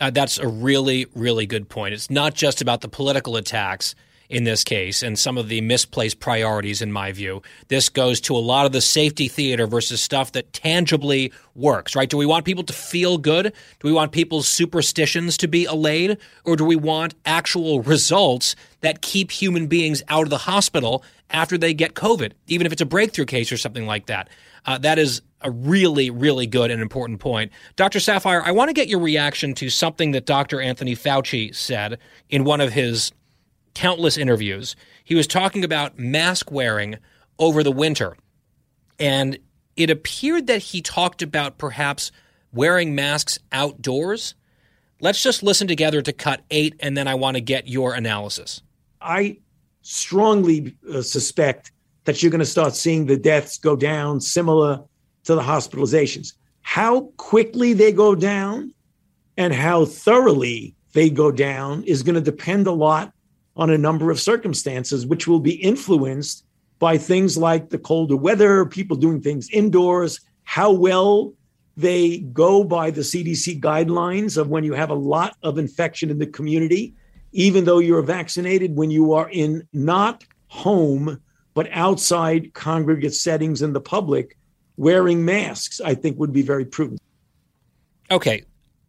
Uh, that's a really, really good point. It's not just about the political attacks in this case and some of the misplaced priorities, in my view. This goes to a lot of the safety theater versus stuff that tangibly works, right? Do we want people to feel good? Do we want people's superstitions to be allayed? Or do we want actual results that keep human beings out of the hospital after they get COVID, even if it's a breakthrough case or something like that? Uh, that is a really, really good and important point. Dr. Saphier, I want to get your reaction to something that Dr. Anthony Fauci said in one of his countless interviews. He was talking about mask wearing over the winter. And it appeared that he talked about perhaps wearing masks outdoors. Let's just listen together to cut eight, and then I want to get your analysis. I strongly uh, suspect that you're going to start seeing the deaths go down similar to the hospitalizations. How quickly they go down and how thoroughly they go down is going to depend a lot on a number of circumstances, which will be influenced by things like the colder weather, people doing things indoors, how well they go by the CDC guidelines of when you have a lot of infection in the community, even though you're vaccinated, when you are in not home, but outside congregate settings in the public, wearing masks, I think would be very prudent. Okay,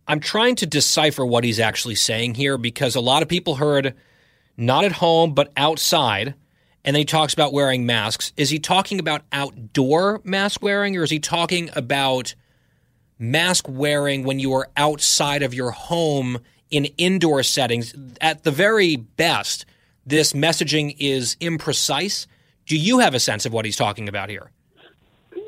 I'm trying to decipher what he's actually saying here because a lot of people heard not at home, but outside. And then he talks about wearing masks. Is he talking about outdoor mask wearing or is he talking about mask wearing when you are outside of your home in indoor settings? At the very best, this messaging is imprecise. Do you have a sense of what he's talking about here?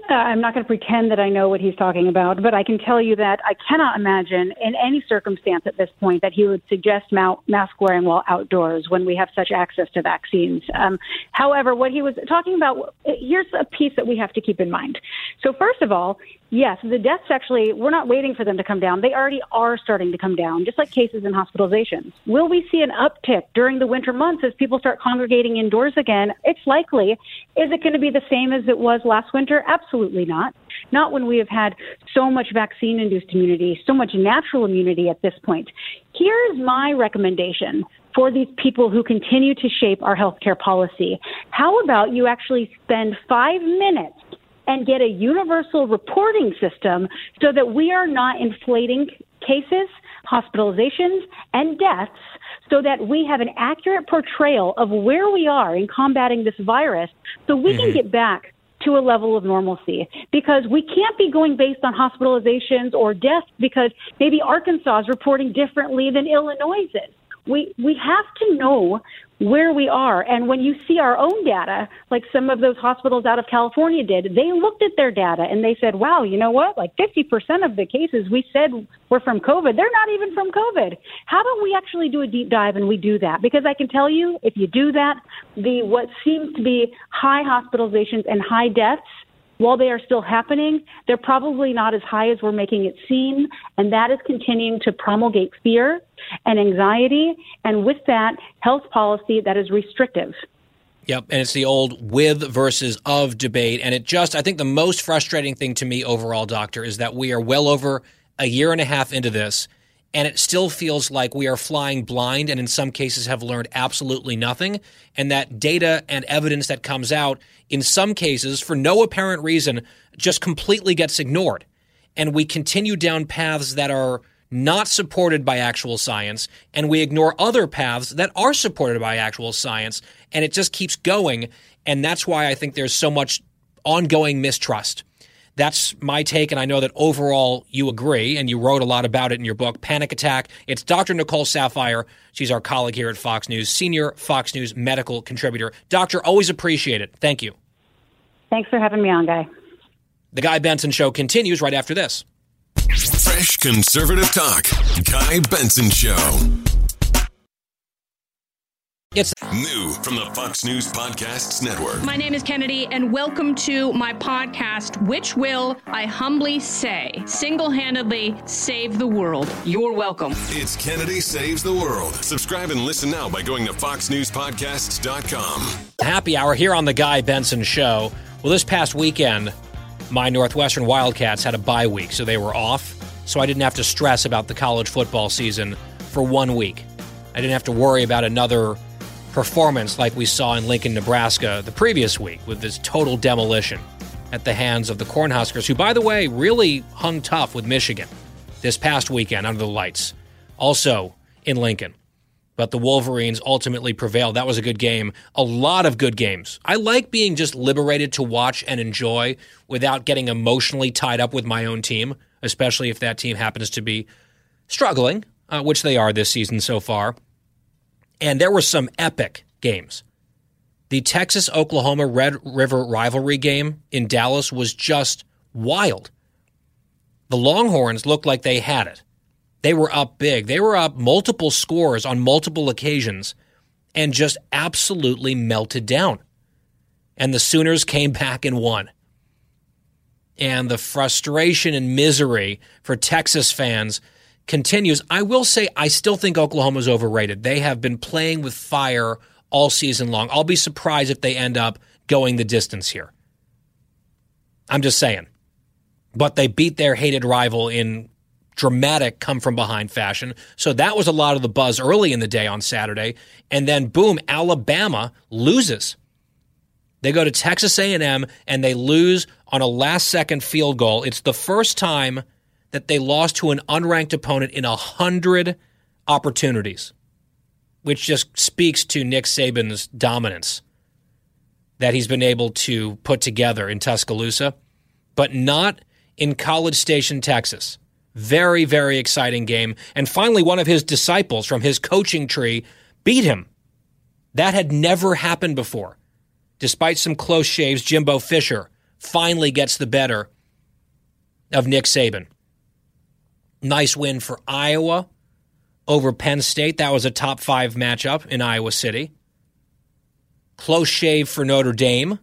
Uh, I'm not going to pretend that I know what he's talking about, but I can tell you that I cannot imagine in any circumstance at this point that he would suggest mask wearing while outdoors when we have such access to vaccines. Um, however, what he was talking about, here's a piece that we have to keep in mind. So, first of all, yes, the deaths actually, we're not waiting for them to come down. They already are starting to come down, just like cases and hospitalizations. Will we see an uptick during the winter months as people start congregating indoors again? It's likely. Is it going to be the same as it was last winter? Absolutely not. Not when we have had so much vaccine induced immunity, so much natural immunity at this point. Here's my recommendation for these people who continue to shape our healthcare policy. How about you actually spend five minutes and get a universal reporting system so that we are not inflating cases, hospitalizations, and deaths so that we have an accurate portrayal of where we are in combating this virus so we can mm-hmm. get back to a level of normalcy because we can't be going based on hospitalizations or deaths because maybe Arkansas is reporting differently than Illinois is. We we have to know where we are. And when you see our own data, like some of those hospitals out of California did, they looked at their data and they said, wow, you know what? Like 50% of the cases we said were from COVID, they're not even from COVID. How about we actually do a deep dive and we do that? Because I can tell you, if you do that, the what seems to be high hospitalizations and high deaths while they are still happening, they're probably not as high as we're making it seem. And that is continuing to promulgate fear and anxiety. And with that, health policy that is restrictive. Yep, and it's the old with versus of debate. And it just, I think the most frustrating thing to me overall, Doctor, is that we are well over a year and a half into this, and it still feels like we are flying blind and in some cases have learned absolutely nothing. And that data and evidence that comes out, in some cases, for no apparent reason, just completely gets ignored. And we continue down paths that are not supported by actual science, and we ignore other paths that are supported by actual science, and it just keeps going. And that's why I think there's so much ongoing mistrust. That's my take, and I know that overall you agree, and you wrote a lot about it in your book, Panic Attack. It's Dr. Nicole Saphier. She's our colleague here at Fox News, senior Fox News medical contributor. Doctor, always appreciate it. Thank you. Thanks for having me on, Guy. The Guy Benson Show continues right after this. Fresh conservative talk. Guy Benson Show. It's new from the Fox News Podcasts Network. My name is Kennedy, and welcome to my podcast, which will, I humbly say, single handedly save the world. You're welcome. It's Kennedy Saves the World. Subscribe and listen now by going to FoxNewsPodcasts.com. Happy hour here on The Guy Benson Show. Well, this past weekend, my Northwestern Wildcats had a bye week, so they were off. So I didn't have to stress about the college football season for one week. I didn't have to worry about another performance like we saw in Lincoln, Nebraska the previous week with this total demolition at the hands of the Cornhuskers, who, by the way, really hung tough with Michigan this past weekend under the lights. Also in Lincoln. But the Wolverines ultimately prevailed. That was a good game. A lot of good games. I like being just liberated to watch and enjoy without getting emotionally tied up with my own team, especially if that team happens to be struggling, uh, which they are this season so far. And there were some epic games. The Texas Oklahoma Red River rivalry game in Dallas was just wild. The Longhorns looked like they had it. They were up big. They were up multiple scores on multiple occasions and just absolutely melted down. And the Sooners came back and won. And the frustration and misery for Texas fans continues. I will say, I still think Oklahoma's overrated. They have been playing with fire all season long. I'll be surprised if they end up going the distance here. I'm just saying. But they beat their hated rival in dramatic come from behind fashion. So that was a lot of the buzz early in the day on Saturday. And then boom, Alabama loses. They go to Texas A&M and they lose on a last second field goal. It's the first time that they lost to an unranked opponent in a hundred opportunities, which just speaks to Nick Saban's dominance that he's been able to put together in Tuscaloosa, but not in College Station, Texas. Very, very exciting game. And finally, one of his disciples from his coaching tree beat him. That had never happened before. Despite some close shaves, Jimbo Fisher finally gets the better of Nick Saban. Nice win for Iowa over Penn State. That was a top five matchup in Iowa City. Close shave for Notre Dame.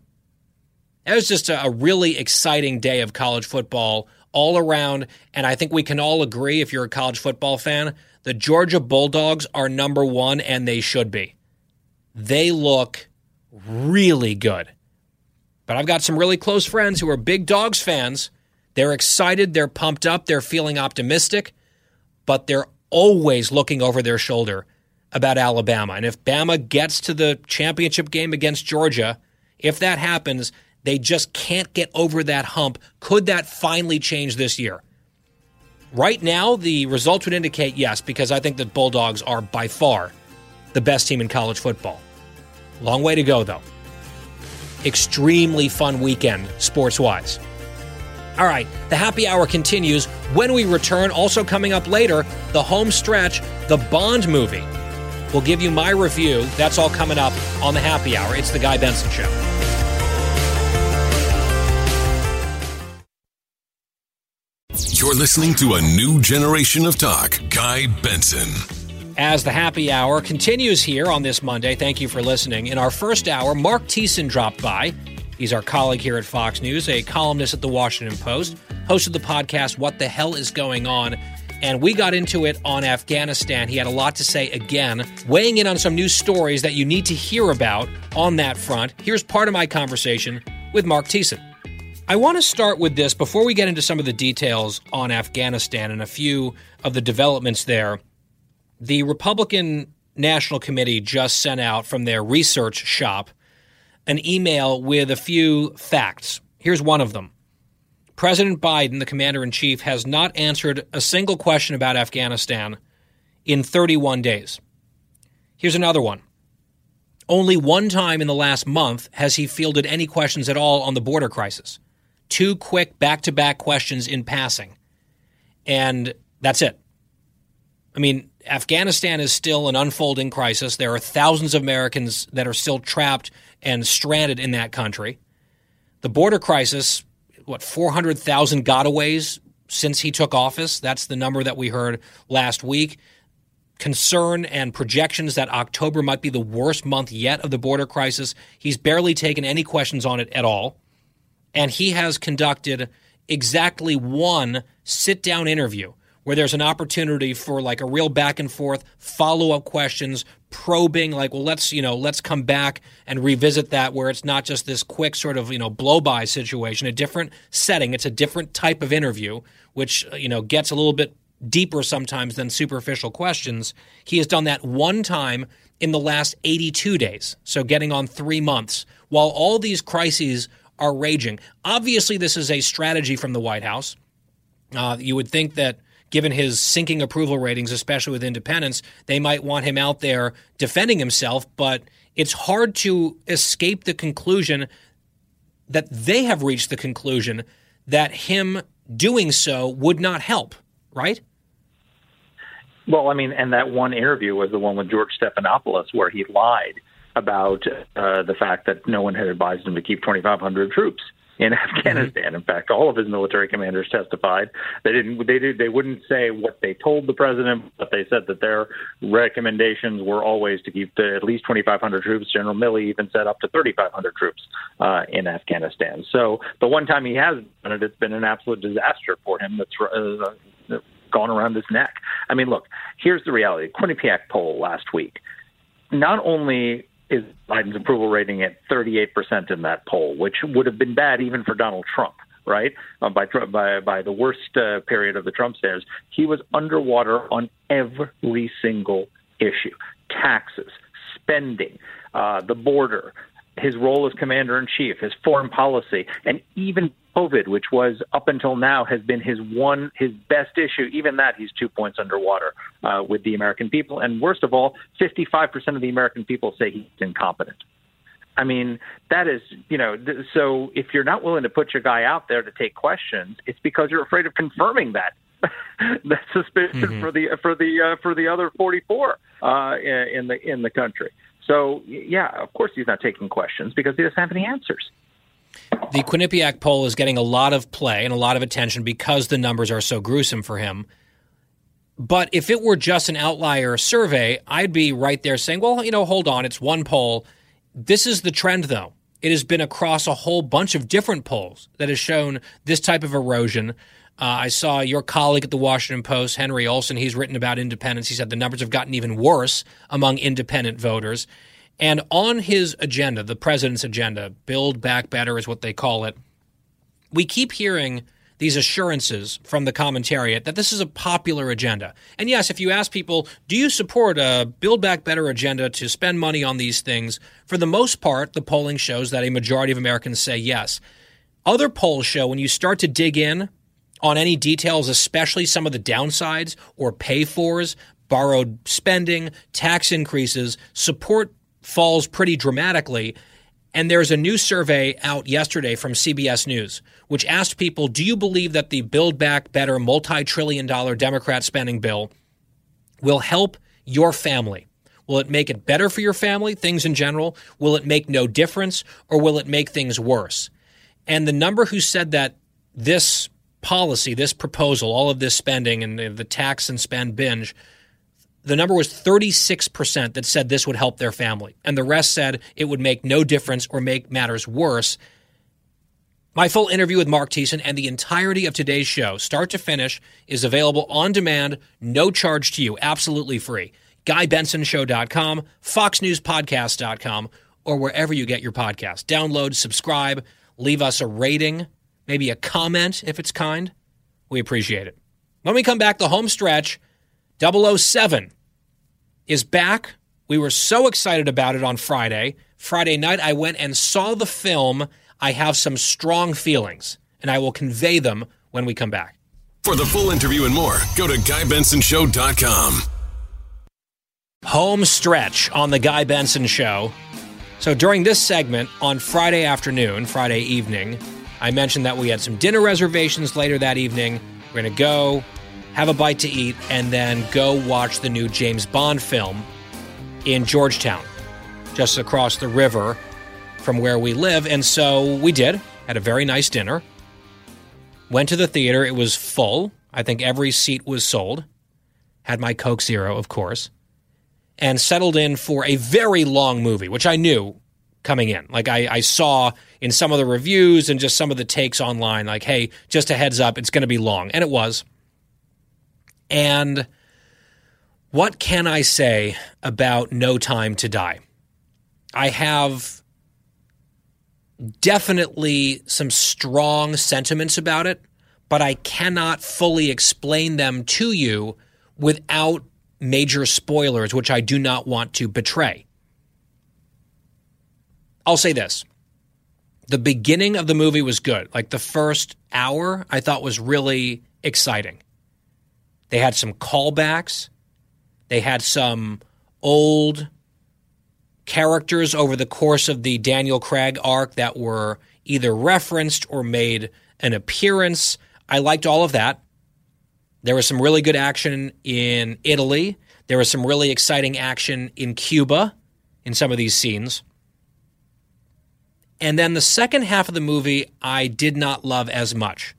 That was just a, really exciting day of college football all around. And I think we can all agree, if you're a college football fan, the Georgia Bulldogs are number one, and they should be. They look really good. But I've got some really close friends who are big Dogs fans. They're excited, they're pumped up, they're feeling optimistic, but they're always looking over their shoulder about Alabama. And if Bama gets to the championship game against Georgia, if that happens, they just can't get over that hump. Could that finally change this year? Right now, the results would indicate yes, because I think the Bulldogs are by far the best team in college football. Long way to go, though. Extremely fun weekend, sports wise. All right, the happy hour continues when we return. Also, coming up later, the home stretch, the Bond movie. We'll give you my review. That's all coming up on the happy hour. It's the Guy Benson Show. You're listening to a new generation of talk. Guy Benson. As the happy hour continues here on this Monday, thank you for listening. In our first hour, Mark Thiessen dropped by. He's our colleague here at Fox News, a columnist at the Washington Post, hosted the podcast What the Hell is Going On? And we got into it on Afghanistan. He had a lot to say again, weighing in on some news stories that you need to hear about on that front. Here's part of my conversation with Mark Thiessen. I want to start with this before we get into some of the details on Afghanistan and a few of the developments there. The Republican National Committee just sent out from their research shop an email with a few facts. Here's one of them President Biden, the commander in chief, has not answered a single question about Afghanistan in 31 days. Here's another one. Only one time in the last month has he fielded any questions at all on the border crisis. Two quick back to back questions in passing. And that's it. I mean, Afghanistan is still an unfolding crisis. There are thousands of Americans that are still trapped and stranded in that country. The border crisis, what, 400,000 gotaways since he took office? That's the number that we heard last week. Concern and projections that October might be the worst month yet of the border crisis. He's barely taken any questions on it at all. And he has conducted exactly one sit down interview where there's an opportunity for like a real back and forth, follow up questions, probing, like, well, let's, you know, let's come back and revisit that where it's not just this quick sort of, you know, blow by situation, a different setting. It's a different type of interview, which, you know, gets a little bit deeper sometimes than superficial questions. He has done that one time in the last 82 days, so getting on three months, while all these crises are raging. Obviously, this is a strategy from the White House. Uh, you would think that given his sinking approval ratings, especially with independents, they might want him out there defending himself. But it's hard to escape the conclusion that they have reached the conclusion that him doing so would not help, right? Well, I mean, and that one interview was the one with George Stephanopoulos where he lied about uh, the fact that no one had advised him to keep 2,500 troops in Afghanistan. Mm-hmm. In fact, all of his military commanders testified. They didn't. They did. They wouldn't say what they told the president, but they said that their recommendations were always to keep to at least 2,500 troops. General Milley even said up to 3,500 troops uh, in Afghanistan. So the one time he has done it, it's been an absolute disaster for him. That's uh, gone around his neck. I mean, look. Here's the reality. Quinnipiac poll last week. Not only is Biden's approval rating at 38% in that poll, which would have been bad even for Donald Trump, right? Uh, by, by, by the worst uh, period of the Trump stairs, he was underwater on every single issue taxes, spending, uh, the border, his role as commander in chief, his foreign policy, and even COVID, which was up until now has been his one his best issue. Even that he's two points underwater uh, with the American people, and worst of all, 55 percent of the American people say he's incompetent. I mean, that is, you know, th- so if you're not willing to put your guy out there to take questions, it's because you're afraid of confirming that that suspicion mm-hmm. for the for the uh, for the other 44 uh, in the in the country. So yeah, of course he's not taking questions because he doesn't have any answers. The Quinnipiac poll is getting a lot of play and a lot of attention because the numbers are so gruesome for him. But if it were just an outlier survey, I'd be right there saying, well, you know, hold on, it's one poll. This is the trend, though. It has been across a whole bunch of different polls that has shown this type of erosion. Uh, I saw your colleague at the Washington Post, Henry Olsen. he's written about independence. He said the numbers have gotten even worse among independent voters. And on his agenda, the president's agenda, Build Back Better is what they call it, we keep hearing these assurances from the commentariat that this is a popular agenda. And yes, if you ask people, do you support a Build Back Better agenda to spend money on these things? For the most part, the polling shows that a majority of Americans say yes. Other polls show when you start to dig in on any details, especially some of the downsides or pay fors, borrowed spending, tax increases, support falls pretty dramatically. And there's a new survey out yesterday from CBS News, which asked people Do you believe that the Build Back Better multi trillion dollar Democrat spending bill will help your family? Will it make it better for your family, things in general? Will it make no difference, or will it make things worse? And the number who said that this policy, this proposal, all of this spending and the, the tax and spend binge, the number was 36% that said this would help their family. And the rest said it would make no difference or make matters worse. My full interview with Mark Thiessen and the entirety of today's show, start to finish, is available on demand, no charge to you, absolutely free. GuyBensonShow.com, FoxNewsPodcast.com, or wherever you get your podcast. Download, subscribe, leave us a rating, maybe a comment if it's kind. We appreciate it. When we come back, the home stretch, 007 is back. We were so excited about it on Friday. Friday night, I went and saw the film I have some strong feelings, and I will convey them when we come back. For the full interview and more, go to GuyBensonShow.com. Home stretch on The Guy Benson Show. So during this segment on Friday afternoon, Friday evening, I mentioned that we had some dinner reservations later that evening. We're going to go have a bite to eat and then go watch the new James Bond film in Georgetown, just across the river from where we live. And so we did, had a very nice dinner. Went to the theater. It was full. I think every seat was sold. Had my Coke Zero, of course. And settled in for a very long movie, which I knew coming in. Like I, I saw in some of the reviews and just some of the takes online, like, hey, just a heads up, it's going to be long. And it was. And what can I say about No Time to Die? I have definitely some strong sentiments about it, but I cannot fully explain them to you without major spoilers, which I do not want to betray. I'll say this. The beginning of the movie was good. Like the first hour, I thought was really exciting. They had some callbacks. They had some old characters over the course of the Daniel Craig arc that were either referenced or made an appearance. I liked all of that. There was some really good action in Italy. There was some really exciting action in Cuba in some of these scenes. And then the second half of the movie, I did not love as much.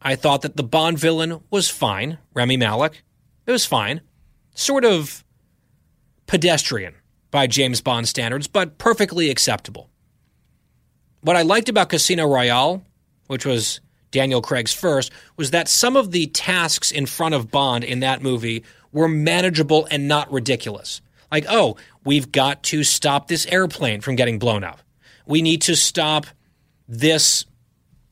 I thought that the Bond villain was fine, Rami Malek. It was fine. Sort of pedestrian by James Bond standards, but perfectly acceptable. What I liked about Casino Royale, which was Daniel Craig's first, was that some of the tasks in front of Bond in that movie were manageable and not ridiculous. Like, oh, we've got to stop this airplane from getting blown up. We need to stop this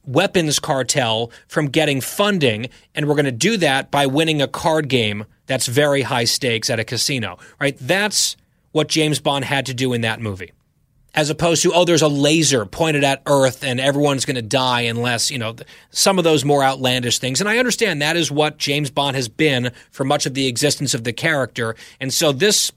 weapons cartel from getting funding, and we're going to do that by winning a card game that's very high stakes at a casino, right? That's what James Bond had to do in that movie. As opposed to, oh, there's a laser pointed at Earth and everyone's going to die unless, you know, some of those more outlandish things. And I understand that is what James Bond has been for much of the existence of the character. And so this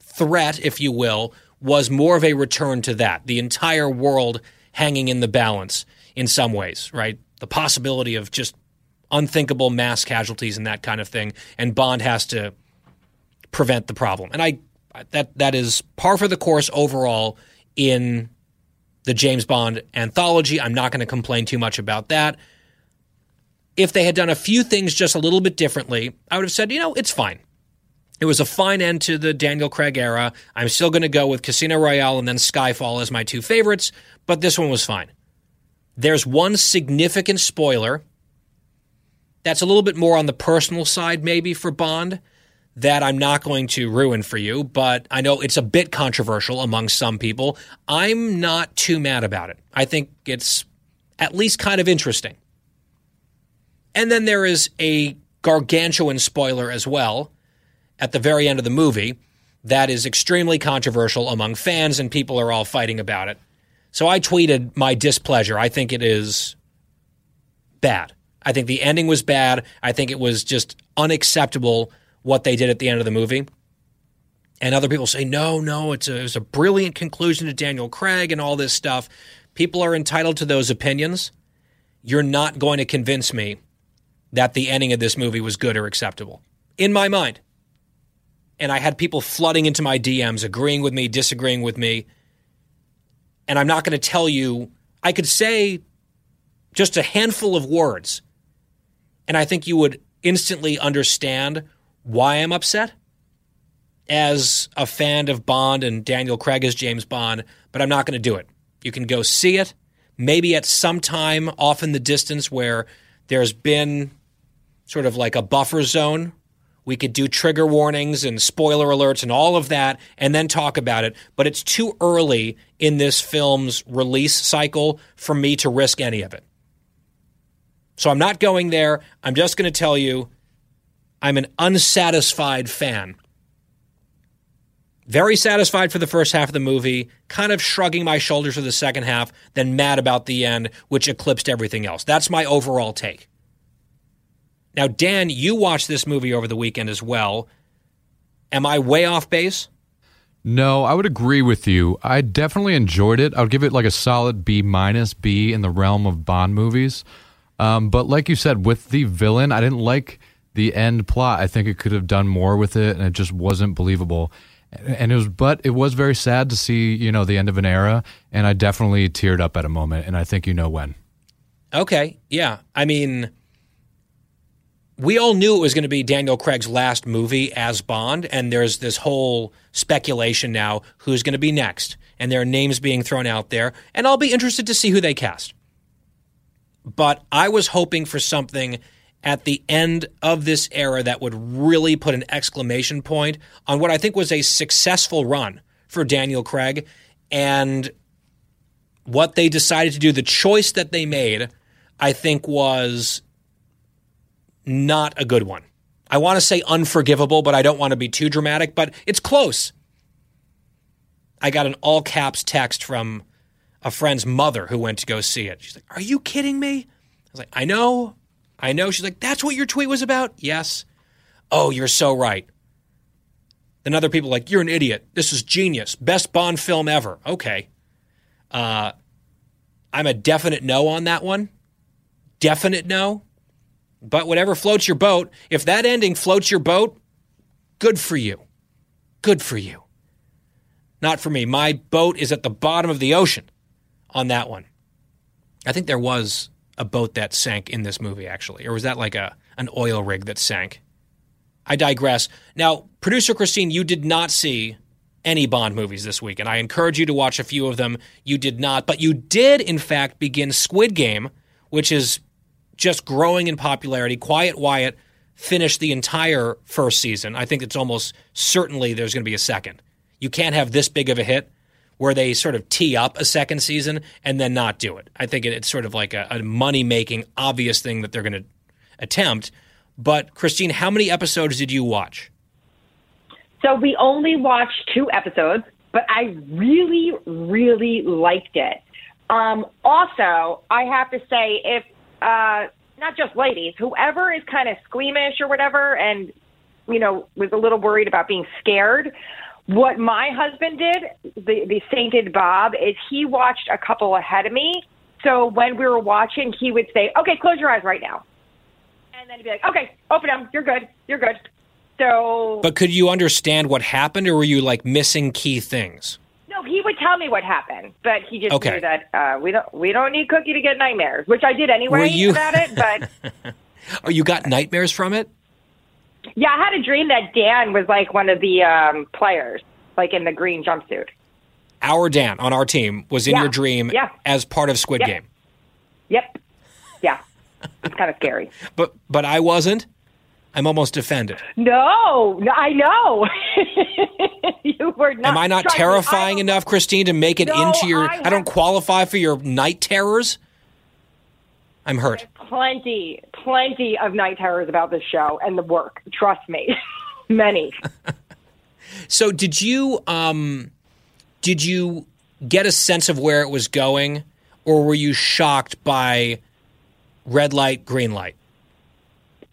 threat, if you will, was more of a return to that. The entire world hanging in the balance in some ways, right? The possibility of just unthinkable mass casualties and that kind of thing. And Bond has to prevent the problem. And I that that is par for the course overall in the James Bond anthology. I'm not going to complain too much about that. If they had done a few things just a little bit differently, I would have said, you know, it's fine. It was a fine end to the Daniel Craig era. I'm still going to go with Casino Royale and then Skyfall as my two favorites, but this one was fine. There's one significant spoiler that's a little bit more on the personal side, maybe, for Bond that I'm not going to ruin for you, but I know it's a bit controversial among some people. I'm not too mad about it. I think it's at least kind of interesting. And then there is a gargantuan spoiler as well at the very end of the movie that is extremely controversial among fans, and people are all fighting about it. So I tweeted my displeasure. I think it is bad. I think the ending was bad. I think it was just unacceptable what they did at the end of the movie. And other people say, no, no, it's a, it was a brilliant conclusion to Daniel Craig and all this stuff. People are entitled to those opinions. You're not going to convince me that the ending of this movie was good or acceptable, in my mind. And I had people flooding into my DMs, agreeing with me, disagreeing with me. And I'm not going to tell you, I could say just a handful of words, and I think you would instantly understand why I'm upset as a fan of Bond and Daniel Craig as James Bond, but I'm not going to do it. You can go see it, maybe at some time off in the distance where there's been sort of like a buffer zone. We could do trigger warnings and spoiler alerts and all of that and then talk about it. But it's too early in this film's release cycle for me to risk any of it. So I'm not going there. I'm just going to tell you I'm an unsatisfied fan. Very satisfied for the first half of the movie, kind of shrugging my shoulders for the second half, then mad about the end, which eclipsed everything else. That's my overall take. Now, Dan, you watched this movie over the weekend as well. Am I way off base? No, I would agree with you. I definitely enjoyed it. I would give it like a solid B minus B in the realm of Bond movies. Um, but like you said, with the villain, I didn't like the end plot. I think it could have done more with it, and it just wasn't believable. And it was, but it was very sad to see, you know, the end of an era. And I definitely teared up at a moment, and I think you know when. Okay, yeah. I mean, we all knew it was going to be Daniel Craig's last movie as Bond, and there's this whole speculation now who's going to be next, and there are names being thrown out there, and I'll be interested to see who they cast. But I was hoping for something at the end of this era that would really put an exclamation point on what I think was a successful run for Daniel Craig and what they decided to do, the choice that they made, I think was not a good one. I want to say unforgivable, but I don't want to be too dramatic, but it's close. I got an all caps text from a friend's mother who went to go see it. She's like, Are you kidding me? I was like, I know. I know. She's like, That's what your tweet was about? Yes. Oh, you're so right. Then other people like, You're an idiot. This is genius. Best Bond film ever. Okay. Uh, I'm a definite no on that one. Definite no. But whatever floats your boat, if that ending floats your boat, good for you. Good for you. Not for me. My boat is at the bottom of the ocean on that one. I think there was a boat that sank in this movie, actually. Or was that like a an oil rig that sank? I digress. Now, producer Christine, you did not see any Bond movies this week, and I encourage you to watch a few of them. You did not, but you did, in fact, begin Squid Game, which is just growing in popularity. Quiet Wyatt finished the entire first season. I think it's almost certainly there's going to be a second. You can't have this big of a hit where they sort of tee up a second season and then not do it. I think it's sort of like a, a money making, obvious thing that they're going to attempt. But Christine, how many episodes did you watch? So we only watched two episodes, but I really, really liked it. Um, also, I have to say, if uh, not just ladies, whoever is kind of squeamish or whatever, and you know was a little worried about being scared. What my husband did, the the sainted Bob, is he watched a couple ahead of me. So when we were watching, he would say, "Okay, close your eyes right now," and then he'd be like, "Okay, open them. You're good. You're good." So, But could you understand what happened, or were you like missing key things? No, he would tell me what happened, but he just Okay. knew that uh, we don't we don't need Cookie to get nightmares, which I did anyway Were you- about it. But Oh, you got nightmares from it? yeah, I had a dream that Dan was like one of the um, players, like in the green jumpsuit. Our Dan on our team was in Yeah. your dream Yeah. as part of Squid Yeah. Game. Yep. Yeah. It's kind of scary. But but I wasn't. I'm almost offended. No, I know. you were not. Am I not trust me, terrifying enough, Christine, to make it No, into your I I, don't qualify for your night terrors? I'm hurt. plenty, plenty of night terrors about this show and the work. Trust me, many. So did you um did you get a sense of where it was going or were you shocked by red light, green light?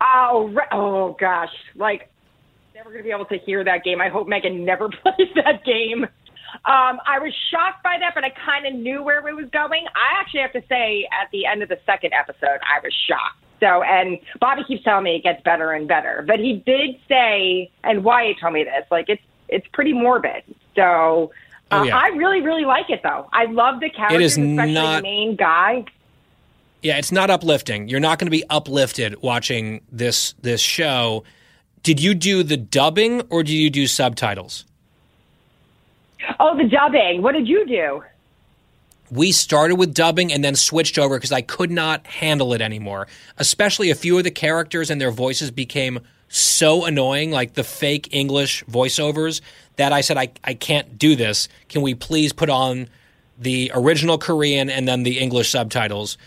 Oh, oh gosh, like never going to be able to hear that game. I hope Megan never plays that game. Um, I was shocked by that, but I kind of knew where it was going. I actually have to say, at the end of the second episode, I was shocked. So, and Bobby keeps telling me it gets better and better. But he did say, and Wyatt told me this, like it's it's pretty morbid. So, uh, Oh, yeah. I really, really like it though. I love the characters, especially not- the main guy. Yeah, it's not uplifting. You're not going to be uplifted watching this this show. Did you do the dubbing or did you do subtitles? Oh, the dubbing. What did you do? We started with dubbing and then switched over because I could not handle it anymore. Especially a few of the characters and their voices became so annoying, like the fake English voiceovers, that I said, I, I can't do this. Can we please put on the original Korean and then the English subtitles?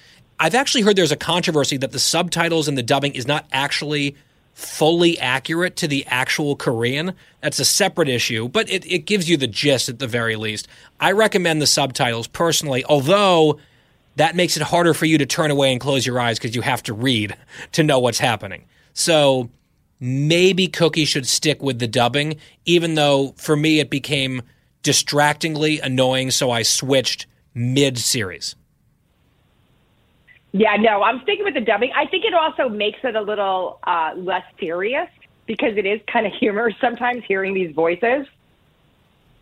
I've actually heard there's a controversy that the subtitles and the dubbing is not actually fully accurate to the actual Korean. That's a separate issue, but it, it gives you the gist at the very least. I recommend the subtitles personally, although that makes it harder for you to turn away and close your eyes because you have to read to know what's happening. So maybe Cookie should stick with the dubbing, even though for me it became distractingly annoying, so I switched mid series. Yeah, no, I'm sticking with the dubbing. I think it also makes it a little uh, less serious because it is kind of humorous sometimes hearing these voices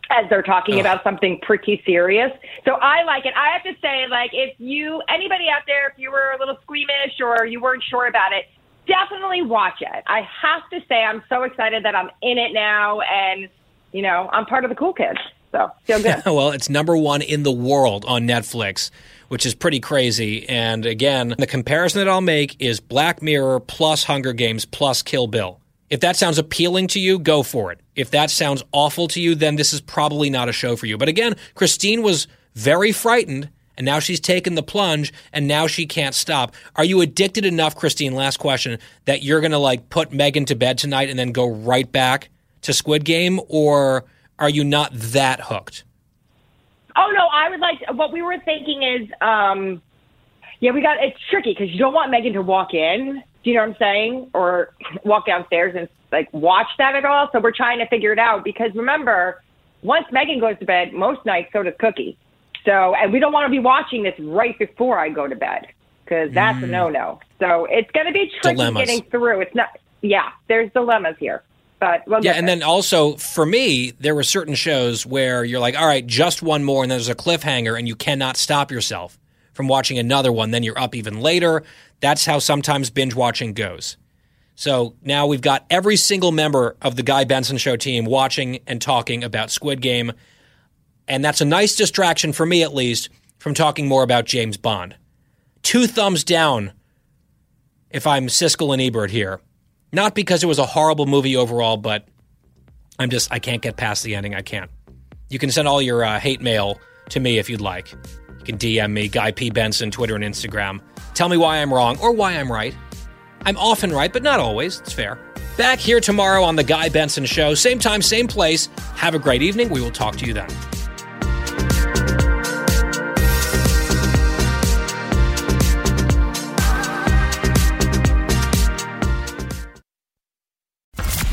as they're talking Ugh. about something pretty serious. So I like it. I have to say, like, if you, anybody out there, if you were a little squeamish or you weren't sure about it, definitely watch it. I have to say, I'm so excited that I'm in it now and, you know, I'm part of the cool kids. So feel good. well, it's number one in the world on Netflix, which is pretty crazy. And again, the comparison that I'll make is Black Mirror plus Hunger Games plus Kill Bill. If that sounds appealing to you, go for it. If that sounds awful to you, then this is probably not a show for you. But again, Christine was very frightened, and now she's taken the plunge, and now she can't stop. Are you addicted enough, Christine? Last question, that you're going to like put Megan to bed tonight and then go right back to Squid Game, or are you not that hooked? Oh no, I would like. What we were thinking is, um, yeah, we got. It's tricky because you don't want Megan to walk in. Do you know what I'm saying? Or walk downstairs and like watch that at all. So we're trying to figure it out because remember, once Megan goes to bed, most nights so does Cookie. So and we don't want to be watching this right before I go to bed because that's a Mm. no no. So it's going to be tricky Dilemmas. getting through. It's not. Yeah, there's dilemmas here, but we'll Yeah, and there. then also for me, there were certain shows where you're like, all right, just one more, and then there's a cliffhanger, and you cannot stop yourself from watching another one. Then you're up even later. That's how sometimes binge watching goes. So now we've got every single member of the Guy Benson Show team watching and talking about Squid Game. And that's a nice distraction for me, at least, from talking more about James Bond. Two thumbs down if I'm Siskel and Ebert here. Not because it was a horrible movie overall, but I'm just, I can't get past the ending. I can't. You can send all your uh, hate mail to me if you'd like. You can DM me, Guy P. Benson, Twitter and Instagram. Tell me why I'm wrong or why I'm right. I'm often right, but not always. It's fair. Back here tomorrow on The Guy Benson Show. Same time, same place. Have a great evening. We will talk to you then.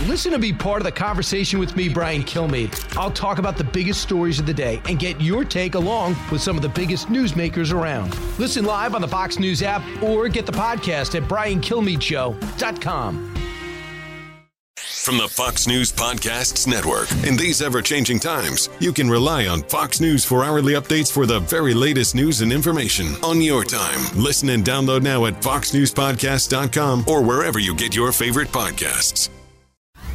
Listen to be part of the conversation with me, Brian Kilmeade. I'll talk about the biggest stories of the day and get your take along with some of the biggest newsmakers around. Listen live on the Fox News app or get the podcast at briankilmeadeshow.com. From the Fox News Podcasts Network. In these ever changing times, you can rely on Fox News for hourly updates for the very latest news and information on your time. Listen and download now at foxnewspodcast.com or wherever you get your favorite podcasts.